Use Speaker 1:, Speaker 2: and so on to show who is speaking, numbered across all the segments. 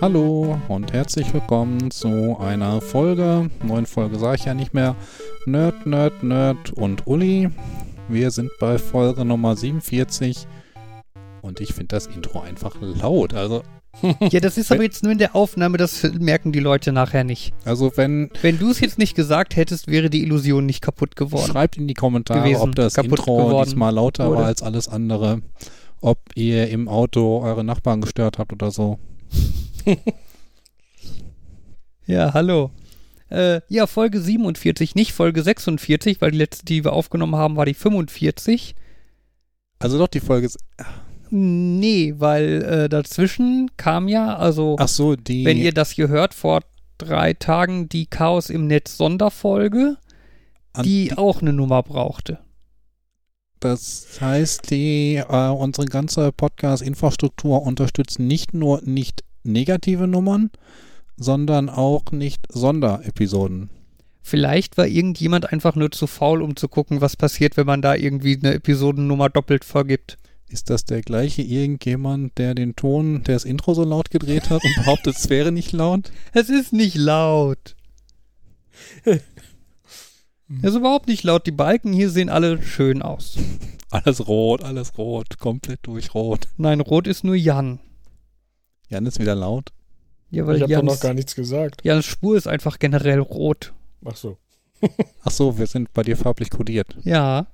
Speaker 1: Hallo und herzlich willkommen zu einer Folge, neuen Folge sage ich ja nicht mehr, Nerd, Nerd, Nerd und Uli. Wir sind bei Folge Nummer 47 und ich finde das Intro einfach laut. Also
Speaker 2: ja, das ist aber jetzt nur in der Aufnahme, das merken die Leute nachher nicht.
Speaker 1: Also wenn...
Speaker 2: Wenn du es jetzt nicht gesagt hättest, wäre die Illusion nicht kaputt geworden.
Speaker 1: Schreibt in die Kommentare, gewesen, ob das Intro diesmal lauter wurde. war als alles andere. Ob ihr im Auto eure Nachbarn gestört habt oder so.
Speaker 2: ja, hallo. Äh, ja, Folge 47, nicht Folge 46, weil die letzte, die wir aufgenommen haben, war die 45.
Speaker 1: Also doch die Folge.
Speaker 2: Nee, weil äh, dazwischen kam ja, also.
Speaker 1: Ach so, die.
Speaker 2: Wenn ihr das hier hört, vor drei Tagen die Chaos im Netz Sonderfolge, die, die auch eine Nummer brauchte.
Speaker 1: Das heißt, die, äh, unsere ganze Podcast-Infrastruktur unterstützt nicht nur nicht negative Nummern, sondern auch nicht Sonderepisoden.
Speaker 2: Vielleicht war irgendjemand einfach nur zu faul, um zu gucken, was passiert, wenn man da irgendwie eine Episodennummer doppelt vergibt.
Speaker 1: Ist das der gleiche irgendjemand, der den Ton, der das Intro so laut gedreht hat und behauptet, es wäre nicht laut?
Speaker 2: Es ist nicht laut. Es ist überhaupt nicht laut. Die Balken hier sehen alle schön aus.
Speaker 1: Alles rot, alles rot, komplett durch rot.
Speaker 2: Nein, rot ist nur Jan.
Speaker 1: Jan ist wieder laut.
Speaker 3: Ja, weil ich habe doch noch gar nichts gesagt.
Speaker 2: Jans Spur ist einfach generell rot.
Speaker 3: Ach so.
Speaker 1: Ach so, wir sind bei dir farblich kodiert.
Speaker 2: Ja.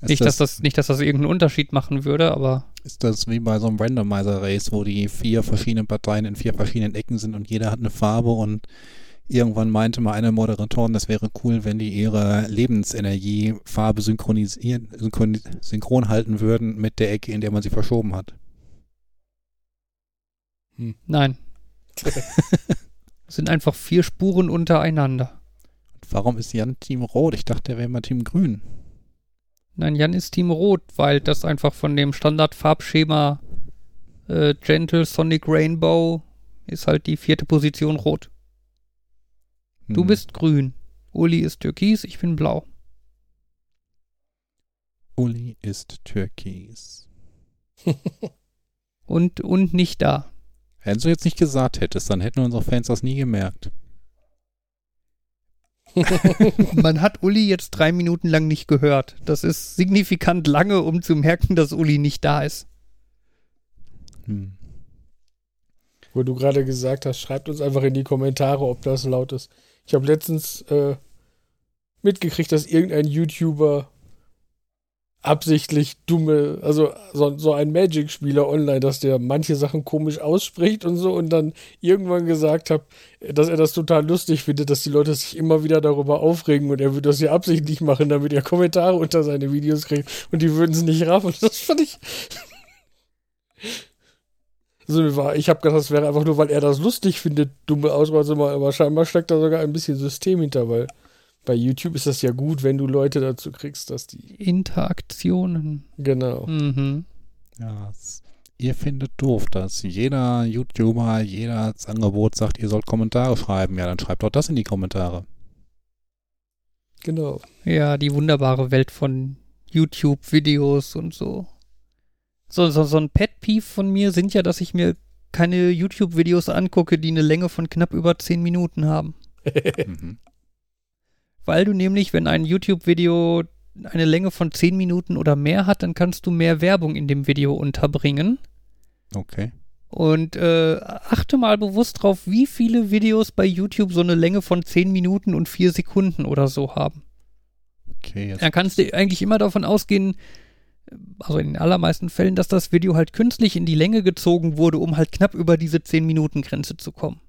Speaker 2: nicht, das, dass das, nicht, dass das irgendeinen Unterschied machen würde, aber.
Speaker 1: Ist das wie bei so einem Randomizer-Race, wo die vier verschiedenen Parteien in vier verschiedenen Ecken sind und jeder hat eine Farbe und Irgendwann meinte mal einer Moderatoren, das wäre cool, wenn die ihre Lebensenergie Farbe synchronisieren, synchron, synchron halten würden mit der Ecke, in der man sie verschoben hat.
Speaker 2: Hm. Nein. sind einfach vier Spuren untereinander.
Speaker 1: warum ist Jan Team Rot? Ich dachte, er wäre immer Team Grün.
Speaker 2: Nein, Jan ist Team Rot, weil das einfach von dem Standardfarbschema äh, Gentle Sonic Rainbow ist halt die vierte Position Rot. Du hm. bist grün. Uli ist türkis, ich bin blau.
Speaker 1: Uli ist türkis.
Speaker 2: und, und nicht da.
Speaker 1: Wenn du jetzt nicht gesagt hättest, dann hätten unsere Fans das nie gemerkt.
Speaker 2: Man hat Uli jetzt drei Minuten lang nicht gehört. Das ist signifikant lange, um zu merken, dass Uli nicht da ist.
Speaker 3: Hm. Wo du gerade gesagt hast, schreibt uns einfach in die Kommentare, ob das laut ist. Ich habe letztens äh, mitgekriegt, dass irgendein YouTuber absichtlich dumme, also so, so ein Magic-Spieler online, dass der manche Sachen komisch ausspricht und so und dann irgendwann gesagt hat, dass er das total lustig findet, dass die Leute sich immer wieder darüber aufregen und er würde das ja absichtlich machen, damit er Kommentare unter seine Videos kriegt und die würden sie nicht raffen. Das fand ich. Also ich habe gedacht, das wäre einfach nur, weil er das lustig findet, dumme Ausweise mal, aber scheinbar steckt da sogar ein bisschen System hinter, weil bei YouTube ist das ja gut, wenn du Leute dazu kriegst, dass die.
Speaker 2: Interaktionen.
Speaker 3: Genau. Mhm.
Speaker 1: Ja, ihr findet doof, dass jeder YouTuber, jeder das Angebot sagt, ihr sollt Kommentare schreiben. Ja, dann schreibt doch das in die Kommentare.
Speaker 3: Genau.
Speaker 2: Ja, die wunderbare Welt von YouTube-Videos und so so, so, so ein Pet-Peeve von mir sind ja, dass ich mir keine YouTube-Videos angucke, die eine Länge von knapp über 10 Minuten haben. mhm. Weil du nämlich, wenn ein YouTube-Video eine Länge von 10 Minuten oder mehr hat, dann kannst du mehr Werbung in dem Video unterbringen.
Speaker 1: Okay.
Speaker 2: Und äh, achte mal bewusst drauf, wie viele Videos bei YouTube so eine Länge von 10 Minuten und 4 Sekunden oder so haben. Okay. Jetzt dann kannst du eigentlich immer davon ausgehen, also in den allermeisten Fällen, dass das Video halt künstlich in die Länge gezogen wurde, um halt knapp über diese 10-Minuten-Grenze zu kommen.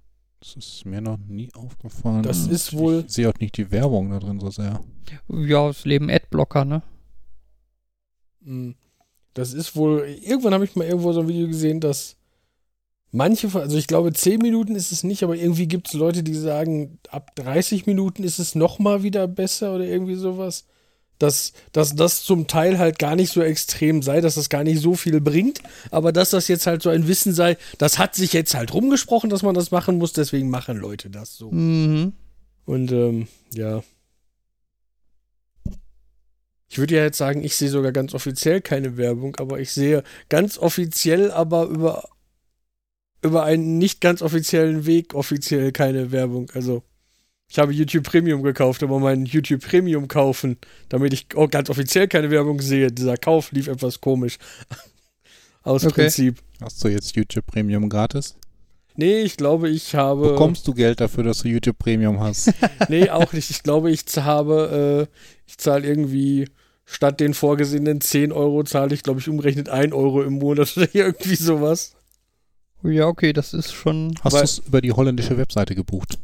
Speaker 1: Das ist mir noch nie aufgefallen.
Speaker 3: Das ist wohl.
Speaker 1: Ich sehe auch nicht die Werbung da drin so sehr.
Speaker 2: Ja, es leben Adblocker, ne?
Speaker 3: Hm. Das ist wohl. Irgendwann habe ich mal irgendwo so ein Video gesehen, dass manche, also ich glaube, 10 Minuten ist es nicht, aber irgendwie gibt es Leute, die sagen, ab 30 Minuten ist es nochmal wieder besser oder irgendwie sowas dass, dass das zum Teil halt gar nicht so extrem sei, dass das gar nicht so viel bringt, aber dass das jetzt halt so ein Wissen sei, das hat sich jetzt halt rumgesprochen, dass man das machen muss, deswegen machen Leute das so. Mhm. Und ähm, ja. Ich würde ja jetzt sagen, ich sehe sogar ganz offiziell keine Werbung, aber ich sehe ganz offiziell aber über über einen nicht ganz offiziellen Weg offiziell keine Werbung. Also ich habe YouTube Premium gekauft, aber mein YouTube Premium kaufen, damit ich auch ganz offiziell keine Werbung sehe. Dieser Kauf lief etwas komisch. Aus
Speaker 2: Okay.
Speaker 3: Prinzip.
Speaker 1: Hast du jetzt YouTube Premium gratis?
Speaker 3: Nee, ich glaube, ich habe.
Speaker 1: Bekommst du Geld dafür, dass du YouTube Premium hast?
Speaker 3: Nee, auch nicht. Ich glaube, ich habe, äh, ich zahle irgendwie statt den vorgesehenen 10 Euro zahle ich, glaube ich, umgerechnet 1 Euro im Monat oder irgendwie sowas.
Speaker 2: Ja, okay, das ist schon.
Speaker 1: Hast du es über die holländische Webseite gebucht?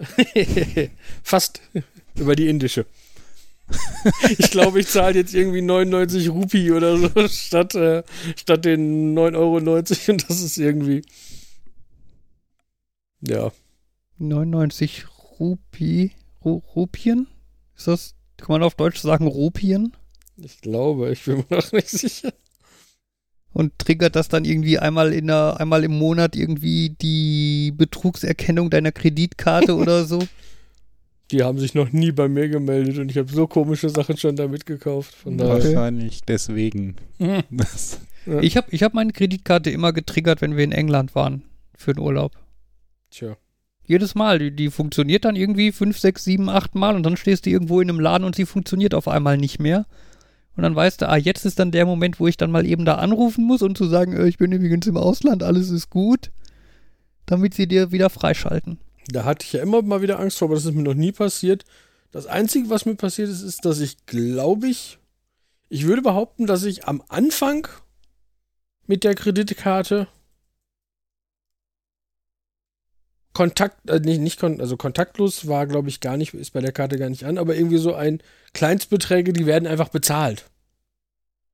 Speaker 3: Fast über die indische. ich glaube, ich zahle jetzt irgendwie 99 Rupie oder so statt, äh, statt den 9,90 Euro und das ist irgendwie. Ja.
Speaker 2: 99 Rupi, Ru, Rupien? Ist das, kann man auf Deutsch sagen Rupien?
Speaker 3: Ich glaube, ich bin mir noch nicht sicher.
Speaker 2: Und triggert das dann irgendwie einmal in der, einmal im Monat irgendwie die Betrugserkennung deiner Kreditkarte oder so?
Speaker 3: Die haben sich noch nie bei mir gemeldet und ich habe so komische Sachen schon damit gekauft. Von daher.
Speaker 2: Okay.
Speaker 1: Wahrscheinlich deswegen. Das,
Speaker 3: Ja.
Speaker 2: Ich habe ich hab meine Kreditkarte immer getriggert, wenn wir in England waren für den Urlaub.
Speaker 3: Tja.
Speaker 2: Jedes Mal. Die, die funktioniert dann irgendwie fünf, sechs, sieben, acht Mal und dann stehst du irgendwo in einem Laden und sie funktioniert auf einmal nicht mehr. Und dann weißt du, ah, jetzt ist dann der Moment, wo ich dann mal eben da anrufen muss und zu sagen, äh, ich bin übrigens im Ausland, alles ist gut, damit sie dir wieder freischalten.
Speaker 3: Da hatte ich ja immer mal wieder Angst vor, aber das ist mir noch nie passiert. Das Einzige, was mir passiert ist, ist, dass ich glaube ich, ich würde behaupten, dass ich am Anfang mit der Kreditkarte Kontakt, äh, nicht, nicht kon also kontaktlos war, glaube ich, gar nicht, ist bei der Karte gar nicht an, aber irgendwie so ein Kleinstbeträge, die werden einfach bezahlt.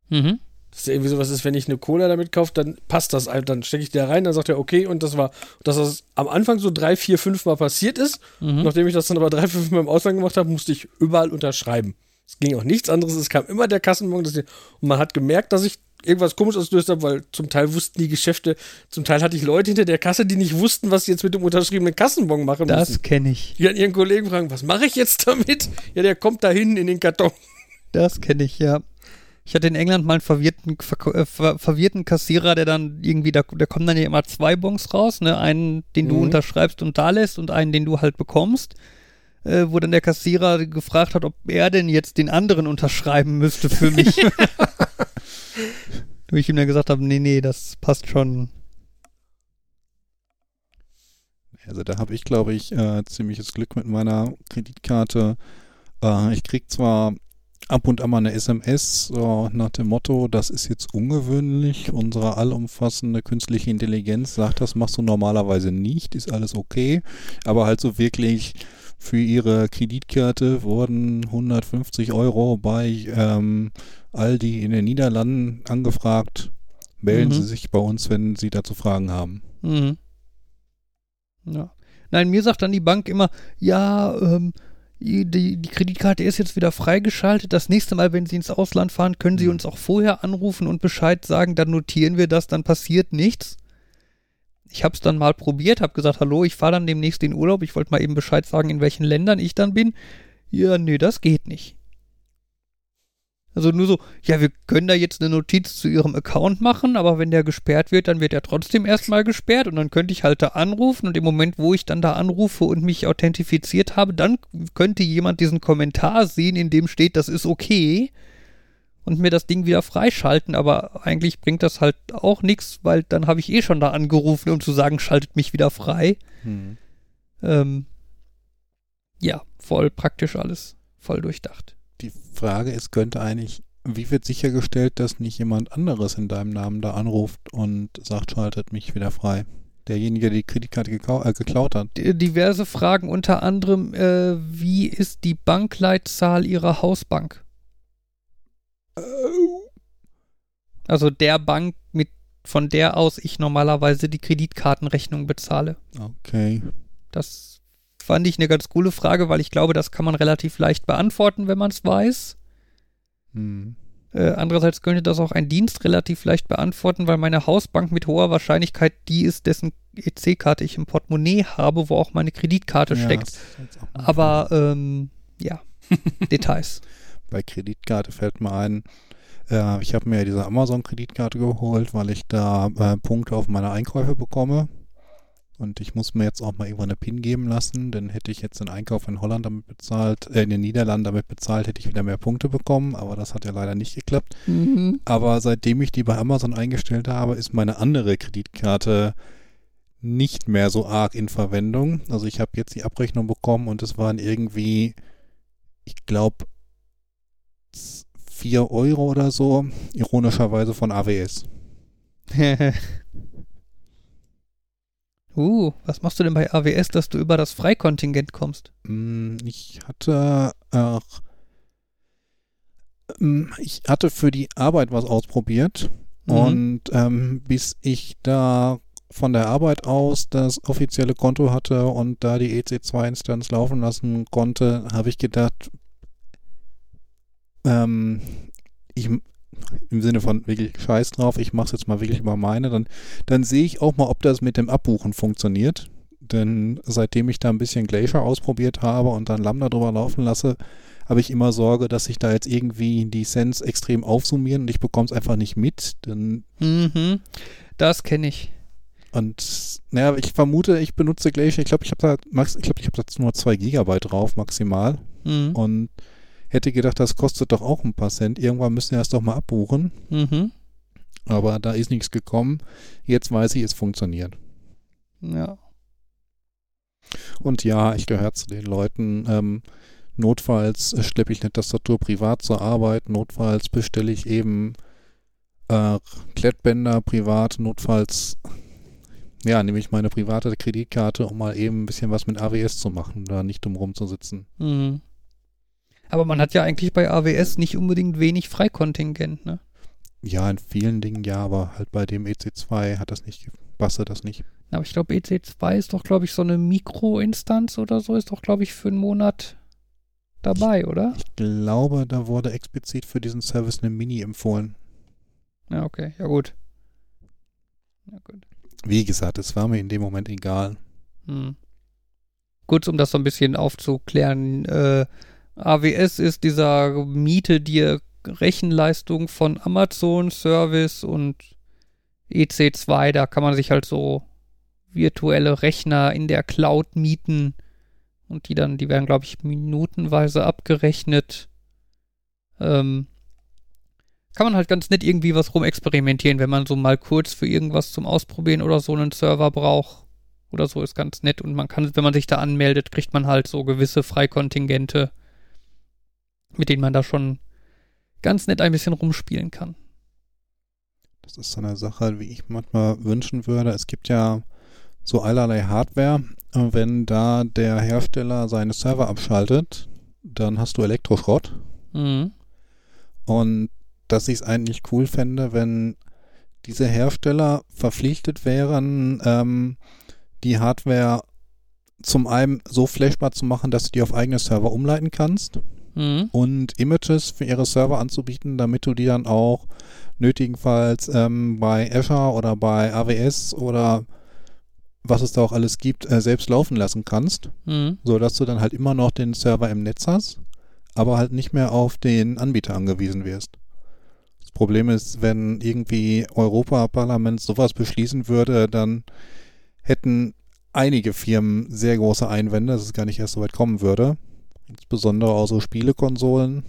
Speaker 2: Mhm.
Speaker 3: Das ist irgendwie sowas ist, wenn ich eine Cola damit kaufe, dann passt das einfach. Dann stecke ich die da rein, dann sagt er okay und das war, dass das am Anfang so drei, vier, fünf Mal passiert ist.
Speaker 2: Mhm.
Speaker 3: Nachdem ich das dann aber drei, fünf Mal im Ausland gemacht habe, musste ich überall unterschreiben. Es ging auch nichts anderes. Es kam immer der Kassenbon. Und man hat gemerkt, dass ich irgendwas komisch ausgelöst habe, weil zum Teil wussten die Geschäfte, zum Teil hatte ich Leute hinter der Kasse, die nicht wussten, was sie jetzt mit dem unterschriebenen Kassenbon machen
Speaker 2: Das
Speaker 3: müssen.
Speaker 2: kenne ich.
Speaker 3: Die an ihren Kollegen fragen, was mache ich jetzt damit? Ja, der kommt da hinten in den Karton.
Speaker 2: Das kenne ich, ja. Ich hatte in England mal einen verwirrten, Verko- äh, ver verwirrten Kassierer, der dann irgendwie, da, da kommen dann ja immer zwei Bons raus, ne? Einen, den du
Speaker 3: Mhm.
Speaker 2: unterschreibst und da lässt und einen, den du halt bekommst. Äh, wo dann der Kassierer gefragt hat, ob er denn jetzt den anderen unterschreiben müsste für mich. Wo ich ihm dann gesagt habe, nee, nee, das passt schon.
Speaker 1: also da habe ich, glaube ich, äh, ziemliches Glück mit meiner Kreditkarte. Äh, ich krieg zwar ab und an mal eine SMS so nach dem Motto, das ist jetzt ungewöhnlich, unsere allumfassende künstliche Intelligenz sagt, das machst du normalerweise nicht, ist alles okay, aber halt so wirklich für ihre Kreditkarte wurden 150 Euro bei ähm, Aldi in den Niederlanden angefragt. Melden
Speaker 2: Mhm.
Speaker 1: Sie sich bei uns, wenn Sie dazu Fragen haben.
Speaker 2: Mhm. Ja. Nein, mir sagt dann die Bank immer, ja, ähm, die, die Kreditkarte ist jetzt wieder freigeschaltet. Das nächste Mal, wenn Sie ins Ausland fahren, können Sie
Speaker 1: Mhm.
Speaker 2: uns auch vorher anrufen und Bescheid sagen. Dann notieren wir das, dann passiert nichts. Ich habe es dann mal probiert, habe gesagt, hallo, ich fahre dann demnächst in Urlaub. Ich wollte mal eben Bescheid sagen, in welchen Ländern ich dann bin. Ja, nee, das geht nicht. Also nur so, ja, wir können da jetzt eine Notiz zu Ihrem Account machen, aber wenn der gesperrt wird, dann wird er trotzdem erstmal gesperrt und dann könnte ich halt da anrufen und im Moment, wo ich dann da anrufe und mich authentifiziert habe, dann könnte jemand diesen Kommentar sehen, in dem steht, das ist okay und mir das Ding wieder freischalten, aber eigentlich bringt das halt auch nichts, weil dann habe ich eh schon da angerufen, um zu sagen, schaltet mich wieder frei. Ähm, ja, voll praktisch alles, voll durchdacht.
Speaker 1: Die Frage ist, könnte eigentlich, wie wird sichergestellt, dass nicht jemand anderes in deinem Namen da anruft und sagt, schaltet mich wieder frei? Derjenige, der die Kreditkarte äh, geklaut hat.
Speaker 2: Diverse Fragen, unter anderem, äh, wie ist die Bankleitzahl Ihrer Hausbank? Also der Bank, mit, von der aus ich normalerweise die Kreditkartenrechnung bezahle.
Speaker 1: Okay.
Speaker 2: Das fand ich eine ganz coole Frage, weil ich glaube, das kann man relativ leicht beantworten, wenn man es weiß.
Speaker 1: Hm.
Speaker 2: Äh, andererseits könnte das auch ein Dienst relativ leicht beantworten, weil meine Hausbank mit hoher Wahrscheinlichkeit die ist, dessen EC-Karte ich im Portemonnaie habe, wo auch meine Kreditkarte
Speaker 1: Ja,
Speaker 2: steckt. Aber ähm, ja, Details.
Speaker 1: bei Kreditkarte fällt mir ein, äh, ich habe mir diese Amazon-Kreditkarte geholt, weil ich da äh, Punkte auf meine Einkäufe bekomme. Und ich muss mir jetzt auch mal irgendwann eine PIN geben lassen, denn hätte ich jetzt den Einkauf in Holland damit bezahlt, äh, in den Niederlanden damit bezahlt, hätte ich wieder mehr Punkte bekommen, aber das hat ja leider nicht geklappt.
Speaker 2: Mhm.
Speaker 1: Aber seitdem ich die bei Amazon eingestellt habe, ist meine andere Kreditkarte nicht mehr so arg in Verwendung. Also ich habe jetzt die Abrechnung bekommen und es waren irgendwie, ich glaube, 4 Euro oder so, ironischerweise von AWS.
Speaker 2: uh, was machst du denn bei AWS, dass du über das Freikontingent kommst?
Speaker 1: Mm, Ich hatte äh, ich hatte für die Arbeit was ausprobiert
Speaker 2: Mhm.
Speaker 1: und ähm, bis ich da von der Arbeit aus das offizielle Konto hatte und da die EC2-Instanz laufen lassen konnte, habe ich gedacht, ähm, ich im Sinne von wirklich Scheiß drauf, ich mache es jetzt mal wirklich über meine, dann, dann sehe ich auch mal, ob das mit dem Abbuchen funktioniert. Denn seitdem ich da ein bisschen Glacier ausprobiert habe und dann Lambda drüber laufen lasse, habe ich immer Sorge, dass sich da jetzt irgendwie die Sense extrem aufsummieren und ich bekomme es einfach nicht mit. Denn,
Speaker 2: Mhm. Das kenne ich.
Speaker 1: und naja, ich vermute, ich benutze Glacier, ich glaube, ich habe da max, ich glaube, ich habe da nur 2 Gigabyte drauf maximal
Speaker 2: Mhm.
Speaker 1: und hätte gedacht, das kostet doch auch ein paar Cent. Irgendwann müssen wir das doch mal abbuchen.
Speaker 2: Mhm.
Speaker 1: Aber da ist nichts gekommen. Jetzt weiß ich, es funktioniert.
Speaker 2: Ja.
Speaker 1: Und ja, ich gehöre zu den Leuten, ähm, notfalls äh, schleppe ich eine Tastatur privat zur Arbeit, notfalls bestelle ich eben äh, Klettbänder privat, notfalls ja, nehme ich meine private Kreditkarte, um mal eben ein bisschen was mit AWS zu machen, da nicht drum rumzusitzen.
Speaker 2: Mhm. Aber man hat ja eigentlich bei AWS nicht unbedingt wenig Freikontingent, ne?
Speaker 1: Ja, in vielen Dingen ja, aber halt bei dem EC2 hat das nicht, passe das nicht.
Speaker 2: Aber ich glaube, EC2 ist doch, glaube ich, so eine Mikroinstanz oder so, ist doch, glaube ich, für einen Monat dabei, oder?
Speaker 1: Ich glaube, da wurde explizit für diesen Service eine Mini empfohlen.
Speaker 2: Ja, okay, ja gut. Ja, gut.
Speaker 1: Wie gesagt, es war mir in dem Moment egal.
Speaker 2: Hm. Kurz, um das so ein bisschen aufzuklären, äh, AWS ist dieser Miete dir Rechenleistung von Amazon Service und EC2, da kann man sich halt so virtuelle Rechner in der Cloud mieten und die dann, die werden, glaube ich, minutenweise abgerechnet. Ähm, kann man halt ganz nett irgendwie was rumexperimentieren, wenn man so mal kurz für irgendwas zum Ausprobieren oder so einen Server braucht oder so, ist ganz nett. Und man kann, wenn man sich da anmeldet, kriegt man halt so gewisse Freikontingente, mit denen man da schon ganz nett ein bisschen rumspielen kann.
Speaker 1: Das ist so eine Sache, wie ich manchmal wünschen würde. Es gibt ja so allerlei Hardware. Wenn da der Hersteller seine Server abschaltet, dann hast du Elektroschrott.
Speaker 2: Mhm.
Speaker 1: Und dass ich es eigentlich cool fände, wenn diese Hersteller verpflichtet wären, ähm, die Hardware zum einen so flashbar zu machen, dass du die auf eigene Server umleiten kannst
Speaker 2: Mhm.
Speaker 1: und Images für ihre Server anzubieten, damit du die dann auch nötigenfalls ähm, bei Azure oder bei AWS oder was es da auch alles gibt, äh, selbst laufen lassen kannst,
Speaker 2: Mhm.
Speaker 1: so dass du dann halt immer noch den Server im Netz hast, aber halt nicht mehr auf den Anbieter angewiesen wirst. Das Problem ist, wenn irgendwie Europaparlament sowas beschließen würde, dann hätten einige Firmen sehr große Einwände, dass es gar nicht erst so weit kommen würde. Insbesondere auch so Spielekonsolen,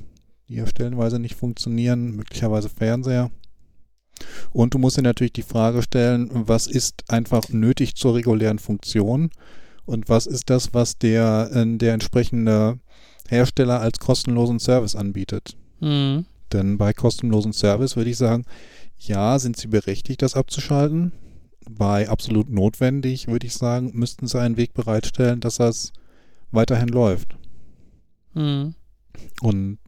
Speaker 1: die ja stellenweise nicht funktionieren, möglicherweise Fernseher. Und du musst dir natürlich die Frage stellen, was ist einfach nötig zur regulären Funktion und was ist das, was der, äh, der entsprechende Hersteller als kostenlosen Service anbietet.
Speaker 2: Mhm.
Speaker 1: Denn bei kostenlosen Service würde ich sagen, ja, sind sie berechtigt, das abzuschalten. Bei absolut notwendig würde ich sagen, müssten sie einen Weg bereitstellen, dass das weiterhin läuft.
Speaker 2: Mhm.
Speaker 1: Und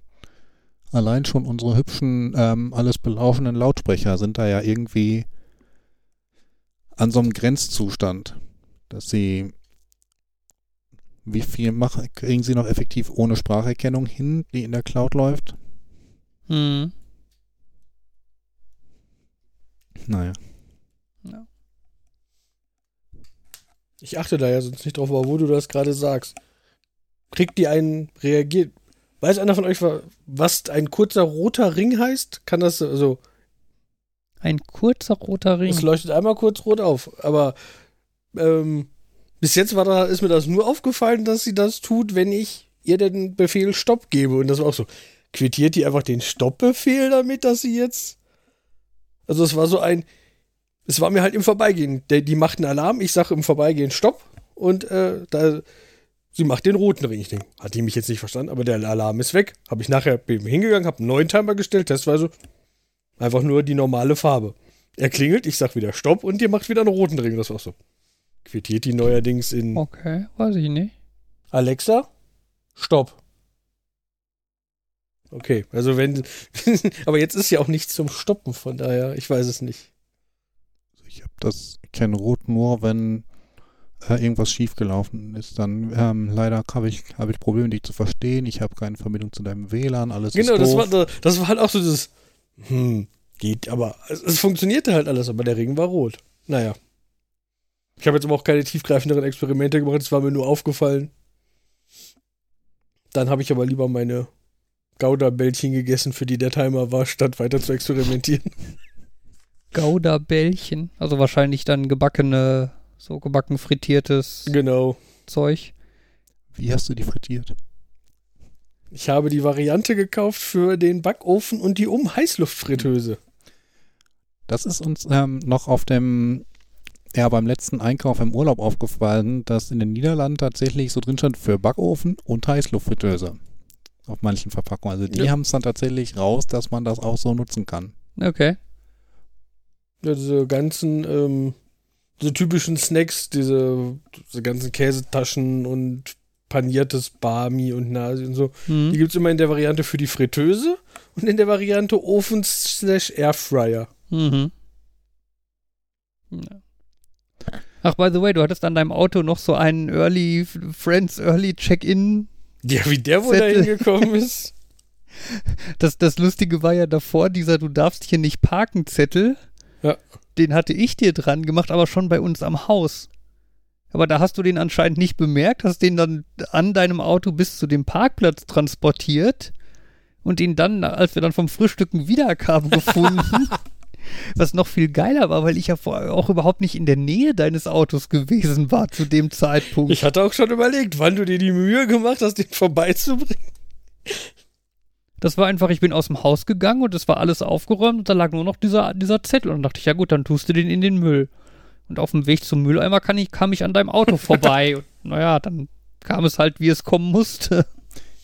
Speaker 1: allein schon unsere hübschen, ähm, alles belaufenden Lautsprecher sind da ja irgendwie an so einem Grenzzustand, dass sie wie viel machen, kriegen sie noch effektiv ohne Spracherkennung hin, die in der Cloud läuft?
Speaker 2: Mhm.
Speaker 1: Naja.
Speaker 3: Ich achte da ja sonst nicht drauf, aber wo du das gerade sagst. Kriegt die einen reagiert? Weiß einer von euch, wa- was ein kurzer roter Ring heißt? Kann das, also,
Speaker 2: Ein kurzer roter Ring.
Speaker 3: es leuchtet einmal kurz rot auf, aber ähm, bis jetzt war da, ist mir das nur aufgefallen, dass sie das tut, wenn ich ihr den Befehl Stopp gebe. Und das war auch so. Quittiert die einfach den Stoppbefehl damit, dass sie jetzt. Also es war so ein. Es war mir halt im Vorbeigehen. Der, die macht einen Alarm, ich sage im Vorbeigehen Stopp und äh, da sie macht den roten Ring. Ich denke, hat die mich jetzt nicht verstanden, aber der Alarm ist weg. Habe ich nachher hingegangen, habe einen neuen Timer gestellt, testweise einfach nur die normale Farbe. Er klingelt, ich sag wieder Stopp und ihr macht wieder einen roten Ring. Das war so. Quittiert die neuerdings in
Speaker 2: Okay, weiß ich nicht.
Speaker 3: Alexa, Stopp. Okay, also wenn, aber jetzt ist ja auch nichts zum Stoppen, von daher, ich weiß es nicht.
Speaker 1: Ich habe das, ich kenne Rot nur, wenn äh, irgendwas schiefgelaufen ist. Dann ähm, leider habe ich, hab ich Probleme, dich zu verstehen. Ich habe keine Verbindung zu deinem WLAN, alles
Speaker 3: Genau,
Speaker 1: ist
Speaker 3: das
Speaker 1: doof.
Speaker 3: war, das war halt auch so dieses, hm, geht, aber es, es funktionierte halt alles, aber der Ring war rot. Naja. Ich habe jetzt aber auch keine tiefgreifenderen Experimente gemacht, es war mir nur aufgefallen. Dann habe ich aber lieber meine Gouda-Bällchen gegessen, für die der Timer war, statt weiter zu experimentieren.
Speaker 2: Gouda-Bällchen. Also wahrscheinlich dann gebackene, so gebacken frittiertes
Speaker 3: genau.
Speaker 2: Zeug.
Speaker 1: Wie hast du die frittiert?
Speaker 3: Ich habe die Variante gekauft für den Backofen und die Um-Heißluftfritteuse.
Speaker 1: Das ist uns ähm, noch auf dem, ja, beim letzten Einkauf im Urlaub aufgefallen, dass in den Niederlanden tatsächlich so drin stand für Backofen und Heißluftfritteuse. Auf manchen Verpackungen. Also die
Speaker 3: Ja.
Speaker 1: haben es dann tatsächlich raus, dass man das auch so nutzen kann.
Speaker 2: Okay.
Speaker 3: Diese ganzen, ähm, diese typischen Snacks, diese, diese ganzen Käsetaschen und paniertes Barmi und Nasi und so.
Speaker 2: Hm.
Speaker 3: Die gibt es immer in der Variante für die Fritteuse und in der Variante Ofen slash Airfryer.
Speaker 2: Mhm. Ja. Ach, by the way, du hattest an deinem Auto noch so einen Early Friends Early Check-in.
Speaker 3: Ja, wie der wohl da hingekommen ist.
Speaker 2: Das, das Lustige war ja davor, dieser Du darfst hier nicht parken Zettel.
Speaker 3: Ja.
Speaker 2: Den hatte ich dir dran gemacht, aber schon bei uns am Haus. Aber da hast du den anscheinend nicht bemerkt, hast den dann an deinem Auto bis zu dem Parkplatz transportiert und ihn dann, als wir dann vom Frühstücken wiederkamen, gefunden. Was noch viel geiler war, weil ich ja vorher auch überhaupt nicht in der Nähe deines Autos gewesen war zu dem Zeitpunkt.
Speaker 3: Ich hatte auch schon überlegt, wann du dir die Mühe gemacht hast, den vorbeizubringen.
Speaker 2: Das war einfach, ich bin aus dem Haus gegangen und es war alles aufgeräumt und da lag nur noch dieser, dieser Zettel. Und dann dachte ich, ja gut, dann tust du den in den Müll. Und auf dem Weg zum Mülleimer kann ich, kam ich an deinem Auto vorbei. und naja, dann kam es halt, wie es kommen musste.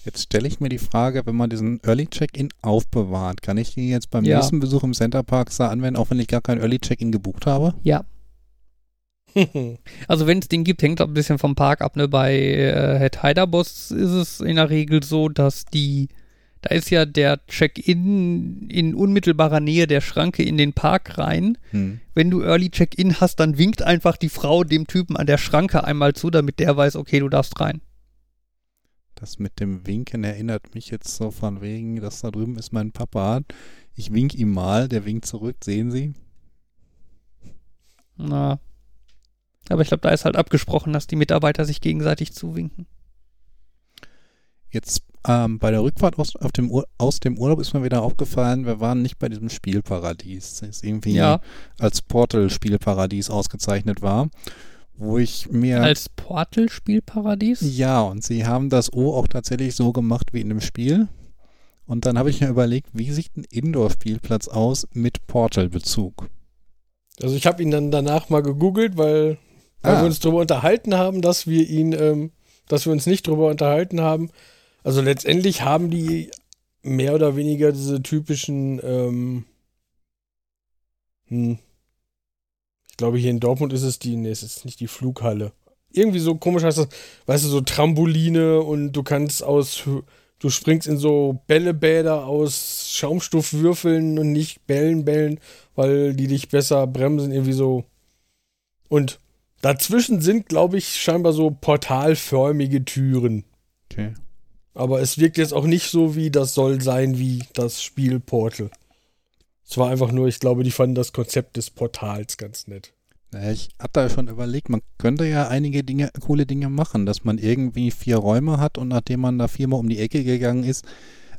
Speaker 1: Jetzt stelle ich mir die Frage, wenn man diesen Early Check-in aufbewahrt, kann ich den jetzt beim
Speaker 2: Ja.
Speaker 1: nächsten Besuch im Center Park anwenden, auch wenn ich gar keinen Early Check-in gebucht habe?
Speaker 2: Ja. Also wenn es den gibt, hängt auch ein bisschen vom Park ab. Ne? Bei äh, Head Hyderboss ist es in der Regel so, dass die, da ist ja der Check-in in unmittelbarer Nähe der Schranke in den Park rein.
Speaker 1: Hm.
Speaker 2: Wenn du Early Check-in hast, dann winkt einfach die Frau dem Typen an der Schranke einmal zu, damit der weiß, okay, du darfst rein.
Speaker 1: Das mit dem Winken erinnert mich jetzt so von wegen, dass da drüben ist mein Papa. Ich wink ihm mal, der winkt zurück, sehen Sie?
Speaker 2: Na. Aber ich glaube, da ist halt abgesprochen, dass die Mitarbeiter sich gegenseitig zuwinken.
Speaker 1: Jetzt ähm, bei der Rückfahrt aus, auf dem Ur aus dem Urlaub ist mir wieder aufgefallen, wir waren nicht bei diesem Spielparadies, das irgendwie
Speaker 2: Ja.
Speaker 1: als Portal-Spielparadies ausgezeichnet war, wo ich mir...
Speaker 2: Als Portal-Spielparadies?
Speaker 1: ja, und sie haben das O auch tatsächlich so gemacht wie in dem Spiel. Und dann habe ich mir überlegt, wie sieht ein Indoor-Spielplatz aus mit Portal-Bezug?
Speaker 3: Also ich habe ihn dann danach mal gegoogelt, weil, weil
Speaker 1: Ah.
Speaker 3: wir uns darüber unterhalten haben, dass wir ihn, ähm, dass wir uns nicht darüber unterhalten haben. Also letztendlich haben die mehr oder weniger diese typischen, ähm, hm, ich glaube hier in Dortmund ist es die, nee, es ist nicht die Flughalle. Irgendwie so komisch heißt das, weißt du, so Trampoline und du kannst aus, du springst in so Bällebäder aus Schaumstoffwürfeln und nicht Bällen bällen, weil die dich besser bremsen, irgendwie so. Und dazwischen sind, glaube ich, scheinbar so portalförmige Türen.
Speaker 1: Okay.
Speaker 3: Aber es wirkt jetzt auch nicht so, wie das soll sein, wie das Spiel Portal. Es war einfach nur, ich glaube, die fanden das Konzept des Portals ganz nett.
Speaker 1: Ich hatte ja schon überlegt, man könnte ja einige Dinge, coole Dinge machen, dass man irgendwie vier Räume hat und nachdem man da viermal um die Ecke gegangen ist,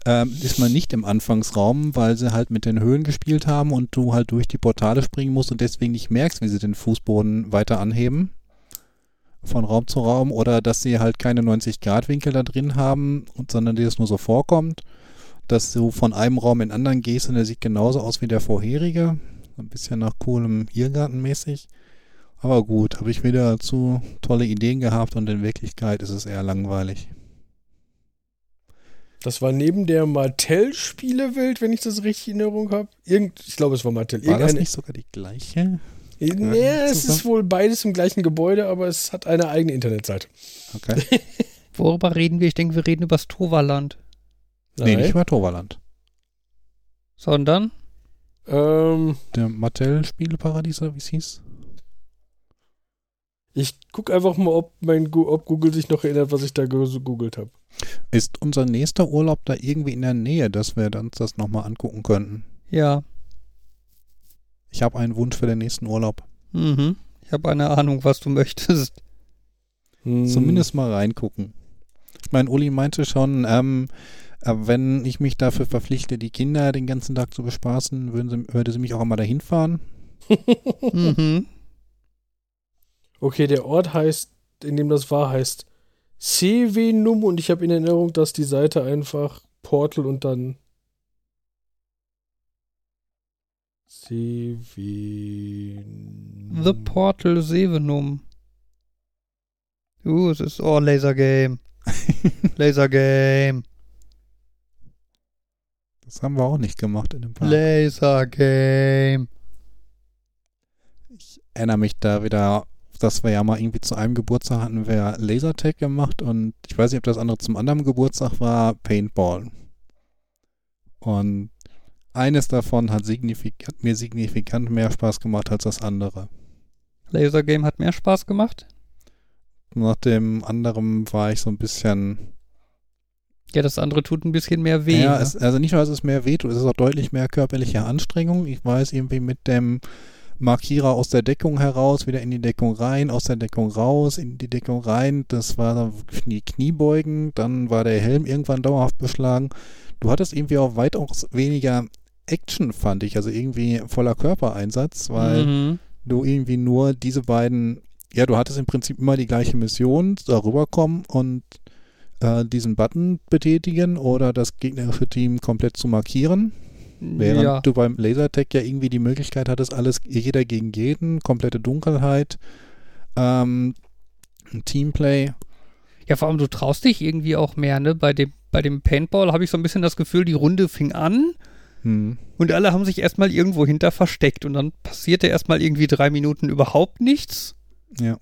Speaker 1: ähm, ist man nicht im Anfangsraum, weil sie halt mit den Höhen gespielt haben und du halt durch die Portale springen musst und deswegen nicht merkst, wie sie den Fußboden weiter anheben. Von Raum zu Raum oder dass sie halt keine 90-Grad-Winkel da drin haben, und, sondern dir das nur so vorkommt, dass du von einem Raum in den anderen gehst und der sieht genauso aus wie der vorherige. Ein bisschen nach coolem Irrgarten mäßig. Aber gut, habe ich wieder zu tolle Ideen gehabt und in Wirklichkeit ist es eher langweilig.
Speaker 3: Das war neben der Mattel-Spielewelt, wenn ich das richtig in Erinnerung habe. Ich glaube, es war Mattel.
Speaker 1: War das nicht sogar die gleiche?
Speaker 3: Ja, es ist wohl beides im gleichen Gebäude, aber es hat eine eigene Internetseite.
Speaker 1: Okay.
Speaker 2: Worüber reden wir? Ich denke, wir reden über das Toverland.
Speaker 1: nee, nicht über Toverland.
Speaker 2: Sondern?
Speaker 3: Ähm,
Speaker 1: Der Mattel-Spieleparadies, oder wie es hieß?
Speaker 3: ich gucke einfach mal, ob, mein, ob Google sich noch erinnert, was ich da ge- so googelt habe.
Speaker 1: Ist unser nächster Urlaub da irgendwie in der Nähe, dass wir uns das nochmal angucken könnten?
Speaker 2: Ja.
Speaker 1: Ich habe einen Wunsch für den nächsten Urlaub.
Speaker 2: Mhm. Ich habe eine Ahnung, was du möchtest.
Speaker 3: Hm.
Speaker 1: Zumindest mal reingucken. Ich meine, Uli meinte schon, ähm, äh, wenn ich mich dafür verpflichte, die Kinder den ganzen Tag zu bespaßen, würden sie, würde sie mich auch einmal dahin fahren.
Speaker 2: mhm.
Speaker 3: Okay, der Ort heißt, in dem das war, heißt Sevenum und ich habe in Erinnerung, dass die Seite einfach Portal und dann Sevenum.
Speaker 2: The Portal Sevenum. Uh, es ist, oh, Laser Game. Laser Game.
Speaker 1: Das haben wir auch nicht gemacht in dem Park.
Speaker 2: Laser Game.
Speaker 1: Ich erinnere mich da wieder, dass wir ja mal irgendwie zu einem Geburtstag hatten wir Lasertag gemacht und ich weiß nicht, ob das andere zum anderen Geburtstag war, Paintball. Und eines davon hat, hat mir signifikant mehr Spaß gemacht als das andere.
Speaker 2: Laser Game hat mehr Spaß gemacht.
Speaker 1: Nach dem anderen war ich so ein bisschen.
Speaker 2: Ja, das andere tut ein bisschen mehr weh.
Speaker 1: ja,
Speaker 2: ne?
Speaker 1: es, also nicht nur, dass es mehr wehtut, es ist auch deutlich mehr körperliche Anstrengung. Ich weiß irgendwie mit dem Markierer aus der Deckung heraus, wieder in die Deckung rein, aus der Deckung raus, in die Deckung rein. Das war dann die Kniebeugen, dann war der Helm irgendwann dauerhaft beschlagen. Du hattest irgendwie auch weitaus weniger Action, fand ich, also irgendwie voller Körpereinsatz, weil
Speaker 2: mhm.
Speaker 1: du irgendwie nur diese beiden, ja, du hattest im Prinzip immer die gleiche Mission, darüber kommen und äh, diesen Button betätigen oder das gegnerische Team komplett zu markieren. Während
Speaker 2: ja.
Speaker 1: du beim Lasertag ja irgendwie die Möglichkeit hattest, alles jeder gegen jeden, komplette Dunkelheit, ähm, Teamplay.
Speaker 2: ja, vor allem du traust dich irgendwie auch mehr, ne? Bei dem, bei dem Paintball habe ich so ein bisschen das Gefühl, die Runde fing an
Speaker 1: Hm.
Speaker 2: und alle haben sich erstmal irgendwo hinter versteckt und dann passierte erstmal irgendwie drei Minuten überhaupt nichts.
Speaker 1: Ja.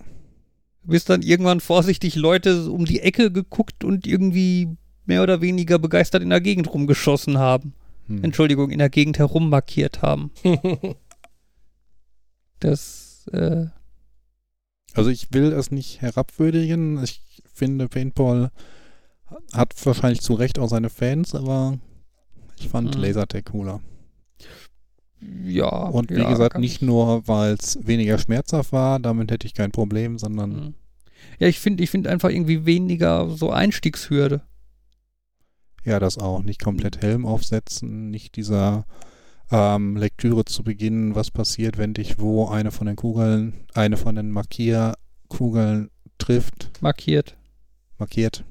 Speaker 2: Bis dann irgendwann vorsichtig Leute um die Ecke geguckt und irgendwie mehr oder weniger begeistert in der Gegend rumgeschossen haben.
Speaker 1: Hm.
Speaker 2: Entschuldigung, in der Gegend herummarkiert haben. Das, äh,
Speaker 1: Also ich will es nicht herabwürdigen. Ich finde, Paintball hat wahrscheinlich zu Recht auch seine Fans, aber ich fand
Speaker 2: Mhm.
Speaker 1: Lasertag cooler.
Speaker 2: ja.
Speaker 1: Und wie
Speaker 2: ja,
Speaker 1: gesagt, nicht
Speaker 2: ich-
Speaker 1: nur, weil es weniger schmerzhaft war, damit hätte ich kein Problem, sondern
Speaker 2: Mhm. Ja, ich finde ich finde einfach irgendwie weniger so Einstiegshürde.
Speaker 1: ja, das auch. Nicht komplett Helm aufsetzen, nicht dieser ähm, Lektüre zu beginnen, was passiert, wenn dich wo eine von den Kugeln, eine von den Markierkugeln trifft,
Speaker 2: Markiert,
Speaker 1: markiert.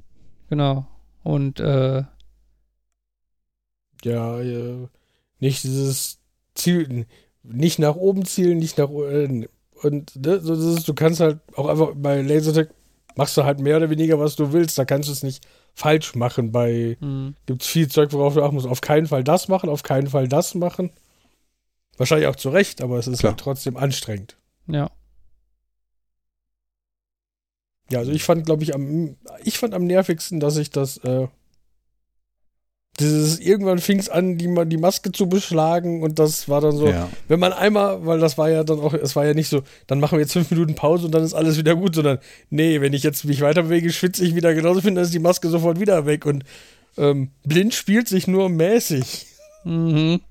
Speaker 2: genau. Und, äh,
Speaker 3: Ja, ja, nicht dieses Ziel, nicht nach oben zielen, nicht nach äh, und ne, so das ist, du kannst halt auch einfach bei Lasertag machst du halt mehr oder weniger, was du willst. Da kannst du es nicht falsch machen. Bei
Speaker 2: mh,
Speaker 3: gibt es viel Zeug, worauf du achten musst. Auf keinen Fall das machen, auf keinen Fall das machen. Wahrscheinlich auch zu Recht, aber es ist
Speaker 1: Klar.
Speaker 3: halt trotzdem anstrengend.
Speaker 2: ja.
Speaker 3: Ja, also ich fand, glaube ich, am ich fand am nervigsten, dass ich das äh, dieses irgendwann fing es an, die, die Maske zu beschlagen und das war dann so,
Speaker 1: Ja.
Speaker 3: wenn man einmal, weil das war ja dann auch, es war ja nicht so, dann machen wir jetzt fünf Minuten Pause und dann ist alles wieder gut, sondern nee, wenn ich jetzt mich weiter bewege, schwitze ich wieder genauso viel, dann ist die Maske sofort wieder weg und ähm, blind spielt sich nur mäßig.
Speaker 2: Mhm.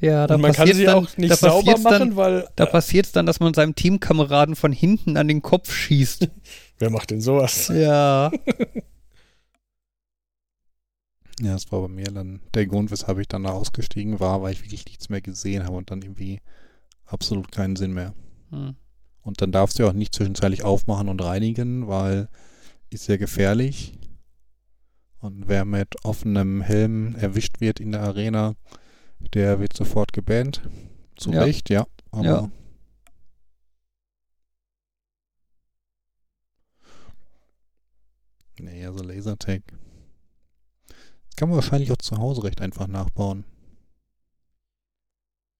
Speaker 2: Ja, da
Speaker 3: und man kann sie
Speaker 2: dann,
Speaker 3: auch nicht sauber machen,
Speaker 2: Dann,
Speaker 3: weil
Speaker 2: da passiert es dann, dass man seinem Teamkameraden von hinten an den Kopf schießt.
Speaker 3: wer macht denn sowas?
Speaker 2: ja.
Speaker 1: Ja, das war bei mir dann der Grund, weshalb ich dann ausgestiegen war, weil ich wirklich nichts mehr gesehen habe und dann irgendwie absolut keinen Sinn mehr.
Speaker 2: Hm.
Speaker 1: Und dann darfst du auch nicht zwischenzeitlich aufmachen und reinigen, weil ist sehr gefährlich. Und wer mit offenem Helm erwischt wird in der Arena, der wird sofort gebannt. Zu
Speaker 2: Ja.
Speaker 1: Recht, ja. Aber
Speaker 2: Ja.
Speaker 1: Nee, also Lasertag. Das kann man wahrscheinlich auch zu Hause recht einfach nachbauen.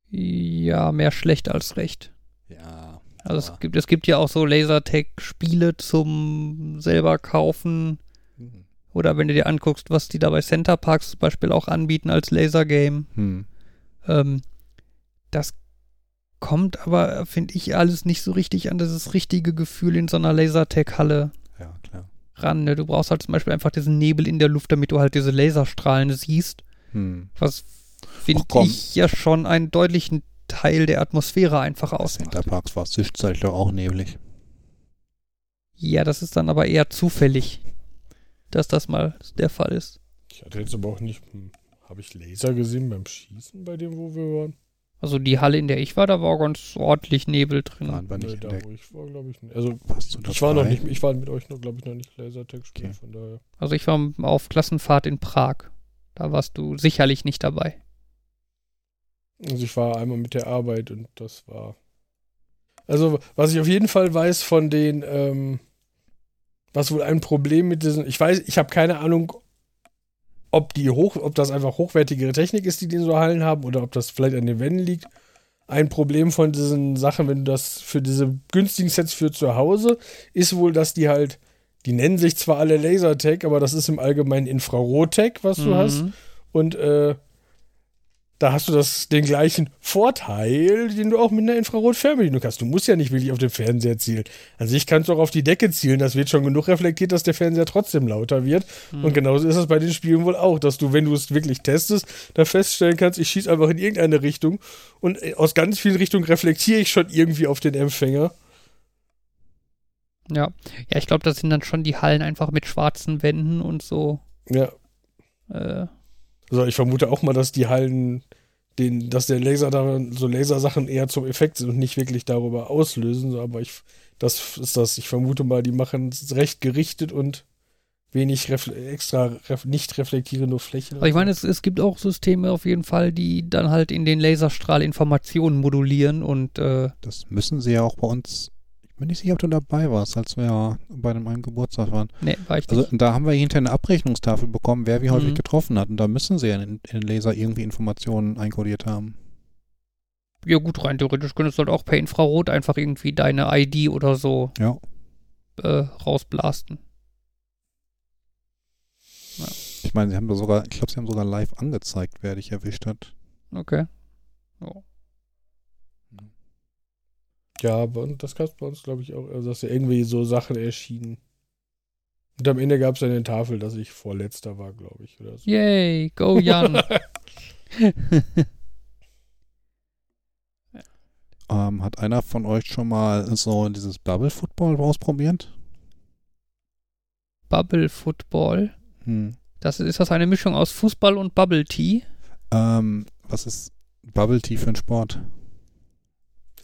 Speaker 2: Ja, mehr schlecht als recht.
Speaker 1: Ja.
Speaker 2: Also es gibt, es gibt ja auch so Lasertag-Spiele zum selber kaufen.
Speaker 1: Hm.
Speaker 2: Oder wenn du dir anguckst, was die da bei Center Parks zum Beispiel auch anbieten als Lasergame.
Speaker 1: Hm.
Speaker 2: Ähm, das kommt aber, finde ich, alles nicht so richtig an dieses richtige Gefühl in so einer Lasertag-Halle
Speaker 1: Ja, klar.
Speaker 2: Ran. Ne? Du brauchst halt zum Beispiel einfach diesen Nebel in der Luft, damit du halt diese Laserstrahlen siehst.
Speaker 1: Hm.
Speaker 2: Was finde ich ja schon einen deutlichen Teil der Atmosphäre einfach ausmacht.
Speaker 1: Centerparks war zwischenzeitlich doch auch neblig.
Speaker 2: Ja, das ist dann aber eher zufällig, dass das mal der Fall ist.
Speaker 3: Ich hatte jetzt aber auch nicht. Hm, Habe ich Laser gesehen beim Schießen bei dem, wo wir waren?
Speaker 2: Also die Halle, in der ich war, da war ganz ordentlich Nebel drin.
Speaker 1: Waren wir
Speaker 3: Nee,
Speaker 1: nicht in
Speaker 3: da,
Speaker 1: der
Speaker 3: wo ich war, glaube ich nicht. Also, ich war noch nicht, ich war mit euch noch, glaube ich, noch nicht Lasertag spielen,
Speaker 1: Okay.
Speaker 3: von daher.
Speaker 2: Also ich war auf Klassenfahrt in Prag. Da warst du sicherlich nicht dabei.
Speaker 3: Also ich war einmal mit der Arbeit und das war. Also, was ich auf jeden Fall weiß von den, ähm, was wohl ein Problem mit diesen, ich weiß, ich habe keine Ahnung, ob die hoch, ob das einfach hochwertigere Technik ist, die die so Hallen haben, oder ob das vielleicht an den Wänden liegt. Ein Problem von diesen Sachen, wenn du das für diese günstigen Sets für zu Hause, ist wohl, dass die halt, die nennen sich zwar alle Lasertag, aber das ist im Allgemeinen Infrarottech, was du
Speaker 2: Mhm.
Speaker 3: hast. Und äh, da hast du das, den gleichen Vorteil, den du auch mit einer Infrarot-Fernbedienung hast. Du musst ja nicht wirklich auf den Fernseher zielen. An sich kannst du auch auf die Decke zielen. Das wird schon genug reflektiert, dass der Fernseher trotzdem lauter wird.
Speaker 2: Mhm.
Speaker 3: Und genauso ist es bei den Spielen wohl auch, dass du, wenn du es wirklich testest, da feststellen kannst, ich schieße einfach in irgendeine Richtung und äh, aus ganz vielen Richtungen reflektiere ich schon irgendwie auf den Empfänger.
Speaker 2: Ja. Ja, ich glaube, das sind dann schon die Hallen einfach mit schwarzen Wänden und so.
Speaker 3: Ja,
Speaker 2: Äh,
Speaker 3: also ich vermute auch mal, dass die Hallen, den, dass der Laser da so Lasersachen eher zum Effekt sind und nicht wirklich darüber auslösen. So, Aber ich, das ist das. Ich vermute mal, die machen es recht gerichtet und wenig refle extra ref nicht reflektierende Flächen.
Speaker 2: aber ich meine, es, es gibt auch Systeme auf jeden Fall, die dann halt in den Laserstrahl Informationen modulieren und äh,
Speaker 1: Das müssen sie ja auch bei uns. Ich bin nicht sicher, ob du dabei warst, als wir ja bei einem Geburtstag waren.
Speaker 2: ne, war ich
Speaker 1: Also
Speaker 2: nicht.
Speaker 1: da haben wir hinterher eine Abrechnungstafel bekommen, wer wie häufig
Speaker 2: Mhm.
Speaker 1: getroffen hat. Und da müssen sie ja in, in den Laser irgendwie Informationen einkodiert haben.
Speaker 2: Ja gut, rein theoretisch könntest du halt auch per Infrarot einfach irgendwie deine ID oder so
Speaker 1: Ja.
Speaker 2: äh, rausblasten.
Speaker 1: Ich meine, sie haben da sogar, ich glaube, sie haben sogar live angezeigt, wer dich erwischt hat.
Speaker 2: Okay. Ja.
Speaker 3: Ja, aber das gab es bei uns, glaube ich, auch, also dass ja irgendwie so Sachen erschienen. Und am Ende gab es eine Tafel, dass ich vorletzter war, glaube ich, oder so.
Speaker 2: Yay, go Jan.
Speaker 1: Ähm, hat einer von euch schon mal so dieses Bubble Football ausprobiert?
Speaker 2: Bubble Football.
Speaker 1: Hm.
Speaker 2: Das ist das eine Mischung aus Fußball und Bubble Tea?
Speaker 1: Ähm, was ist Bubble Tea für ein Sport?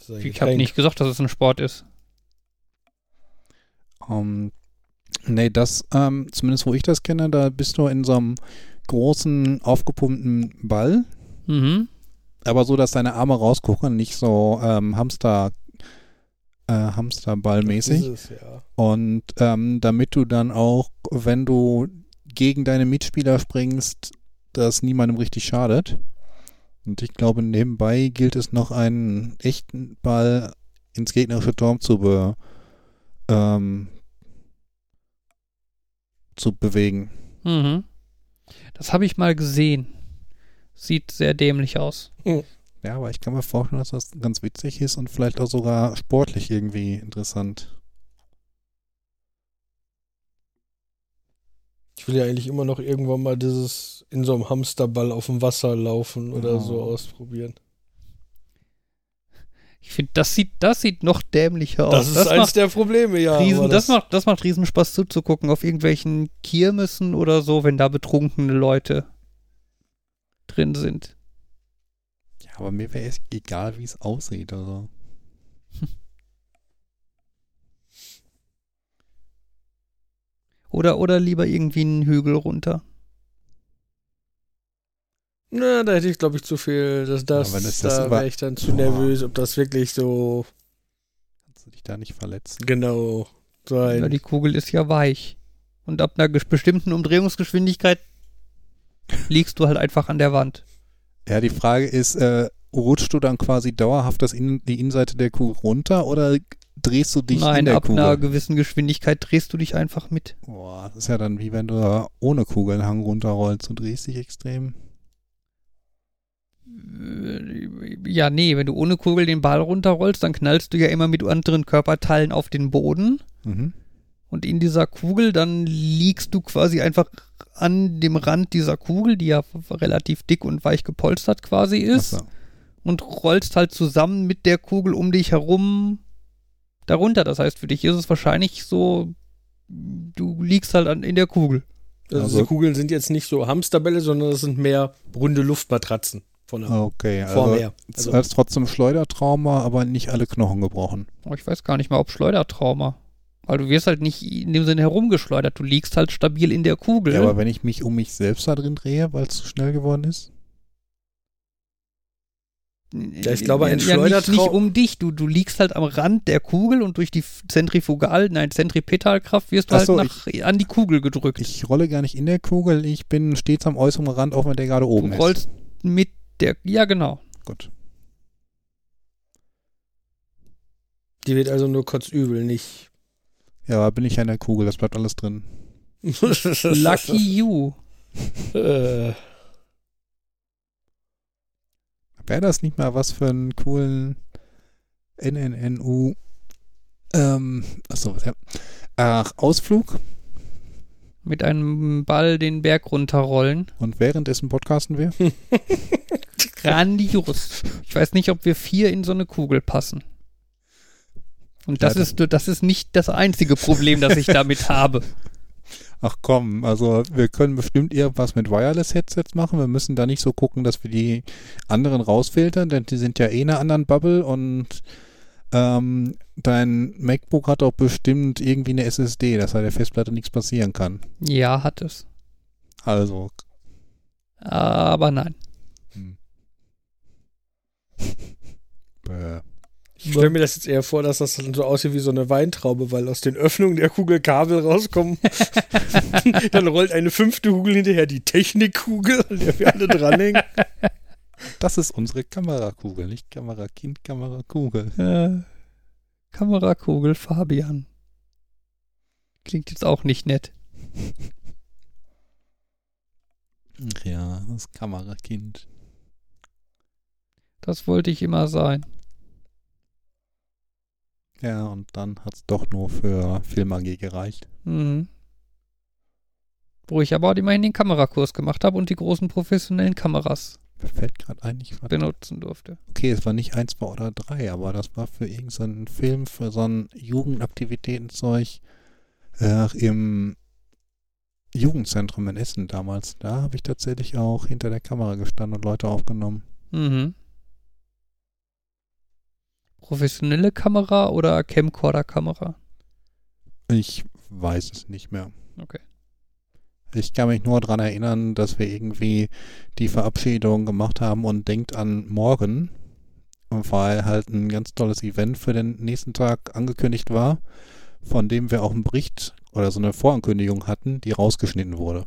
Speaker 2: Ich habe nicht gesagt, dass es ein Sport ist.
Speaker 1: Ähm, nee, das, ähm, zumindest wo ich das kenne, da bist du in so einem großen, aufgepumpten Ball,
Speaker 2: Mhm.
Speaker 1: aber so, dass deine Arme rausgucken, nicht so ähm, Hamster, äh, Hamsterballmäßig.
Speaker 3: Es, ja.
Speaker 1: Und ähm, damit du dann auch, wenn du gegen deine Mitspieler springst, das niemandem richtig schadet. Und ich glaube, nebenbei gilt es noch einen echten Ball ins gegnerische Tor zu, be, ähm, zu bewegen.
Speaker 2: Mhm. Das habe ich mal gesehen. Sieht sehr dämlich aus.
Speaker 1: Ja, aber ich kann mir vorstellen, dass das ganz witzig ist und vielleicht auch sogar sportlich irgendwie interessant.
Speaker 3: Ich will ja eigentlich immer noch irgendwann mal dieses in so einem Hamsterball auf dem Wasser laufen oder
Speaker 1: Oh.
Speaker 3: so ausprobieren.
Speaker 2: Ich finde, das sieht, das sieht noch dämlicher aus.
Speaker 3: Das ist eins
Speaker 2: macht
Speaker 3: der Probleme, ja.
Speaker 2: Riesen,
Speaker 3: aber
Speaker 2: das, macht, das macht Riesenspaß zuzugucken auf irgendwelchen Kirmessen oder so, wenn da betrunkene Leute drin sind.
Speaker 1: Ja, aber mir wäre es egal, wie es aussieht. Also.
Speaker 2: Oder, oder lieber irgendwie einen Hügel runter.
Speaker 3: Na, da hätte ich, glaube ich, zu viel. Das, das,
Speaker 1: Ja, wenn es das
Speaker 3: da wäre ich dann zu
Speaker 1: Boah.
Speaker 3: nervös, ob das wirklich so
Speaker 1: Kannst du dich da nicht verletzen?
Speaker 3: genau
Speaker 2: Ja,
Speaker 3: sein.
Speaker 2: die Kugel ist ja weich. Und ab einer bestimmten Umdrehungsgeschwindigkeit liegst du halt einfach an der Wand.
Speaker 1: Ja, die Frage ist, äh, rutschst du dann quasi dauerhaft das in, die Innenseite der Kugel runter oder drehst du dich in
Speaker 2: Nein,
Speaker 1: der
Speaker 2: ab
Speaker 1: Kugel?
Speaker 2: einer gewissen Geschwindigkeit drehst du dich einfach mit.
Speaker 1: Boah, das ist ja dann wie wenn du da ohne Kugelhang runterrollst. Du drehst dich extrem.
Speaker 2: Ja, nee, wenn du ohne Kugel den Ball runterrollst, dann knallst du ja immer mit anderen Körperteilen auf den Boden.
Speaker 1: Mhm.
Speaker 2: Und in dieser Kugel, dann liegst du quasi einfach an dem Rand dieser Kugel, die ja relativ dick und weich gepolstert quasi ist, und rollst halt zusammen mit der Kugel um dich herum darunter. Das heißt, für dich ist es wahrscheinlich so, du liegst halt an, in der Kugel.
Speaker 3: Also,
Speaker 1: Also-
Speaker 3: diese Kugeln sind jetzt nicht so Hamsterbälle, sondern das sind mehr runde Luftmatratzen von der
Speaker 1: Okay,
Speaker 3: Form
Speaker 1: also
Speaker 3: her. Also,
Speaker 1: ist trotzdem Schleudertrauma, aber nicht alle Knochen gebrochen.
Speaker 2: Aber ich weiß gar nicht mal, ob Schleudertrauma. Weil du wirst halt nicht in dem Sinne herumgeschleudert. Du liegst halt stabil in der Kugel.
Speaker 1: Ja, aber wenn ich mich um mich selbst da drin drehe, weil es zu schnell geworden ist?
Speaker 3: Ja, ich glaube, ein
Speaker 2: ja, nicht, nicht um dich. Du, du liegst halt am Rand der Kugel und durch die Zentrifugal, nein, Zentripetalkraft wirst du halt
Speaker 1: so,
Speaker 2: nach, an die Kugel gedrückt.
Speaker 1: Ich rolle gar nicht in der Kugel, ich bin stets am äußeren Rand, auch wenn der gerade
Speaker 2: du
Speaker 1: oben ist.
Speaker 2: rollst mit der, ja genau.
Speaker 1: Gut.
Speaker 3: die wird also nur kurz übel, nicht.
Speaker 1: Ja, aber bin ich ja in der Kugel, das bleibt alles drin.
Speaker 2: Lucky you.
Speaker 3: äh,
Speaker 1: Wäre das nicht mal was für einen coolen NNNU ähm, achso, ja. Ach, Ausflug
Speaker 2: Mit einem Ball den Berg runterrollen.
Speaker 1: und währenddessen podcasten wir?
Speaker 2: Grandios. Ich weiß nicht, ob wir vier in so eine Kugel passen. Und das- ist, das ist nicht das einzige Problem, das ich damit habe.
Speaker 1: Ach komm, also wir können bestimmt irgendwas mit Wireless-Headsets machen. Wir müssen da nicht so gucken, dass wir die anderen rausfiltern, denn die sind ja eh in einer anderen Bubble und ähm, dein MacBook hat auch bestimmt irgendwie eine SSD, dass an der Festplatte nichts passieren kann.
Speaker 2: Ja, hat es.
Speaker 1: Also,
Speaker 2: Aber nein.
Speaker 1: hm. Bäh.
Speaker 3: Ich stelle mir das jetzt eher vor, dass das dann so aussieht wie so eine Weintraube, weil aus den Öffnungen der Kugel Kabel rauskommen. dann rollt eine fünfte Kugel hinterher, die Technikkugel, an der wir alle dranhängen.
Speaker 1: Das ist unsere Kamerakugel, nicht Kamerakind, Kamerakugel.
Speaker 2: Äh, Kamerakugel Fabian. Klingt jetzt auch nicht nett.
Speaker 1: Ach ja, das Kamerakind.
Speaker 2: Das wollte ich immer sein.
Speaker 1: Ja, und dann hat es doch nur für Film AG gereicht.
Speaker 2: Mhm. Wo ich aber immerhin den Kamerakurs gemacht habe und die großen professionellen Kameras
Speaker 1: fällt gerade ein, ich
Speaker 2: benutzen durfte.
Speaker 1: Okay, es war nicht eins, zwei oder drei, aber das war für irgendeinen Film, für so ein Jugendaktivitätenzeug äh, im Jugendzentrum in Essen damals. Da habe ich tatsächlich auch hinter der Kamera gestanden und Leute aufgenommen.
Speaker 2: Mhm. Professionelle Kamera oder Camcorder-Kamera?
Speaker 1: Ich weiß es nicht mehr.
Speaker 2: Okay.
Speaker 1: Ich kann mich nur daran erinnern, dass wir irgendwie die Verabschiedung gemacht haben und denkt an morgen, weil halt ein ganz tolles Event für den nächsten Tag angekündigt war, von dem wir auch einen Bericht oder so eine Vorankündigung hatten, die rausgeschnitten wurde.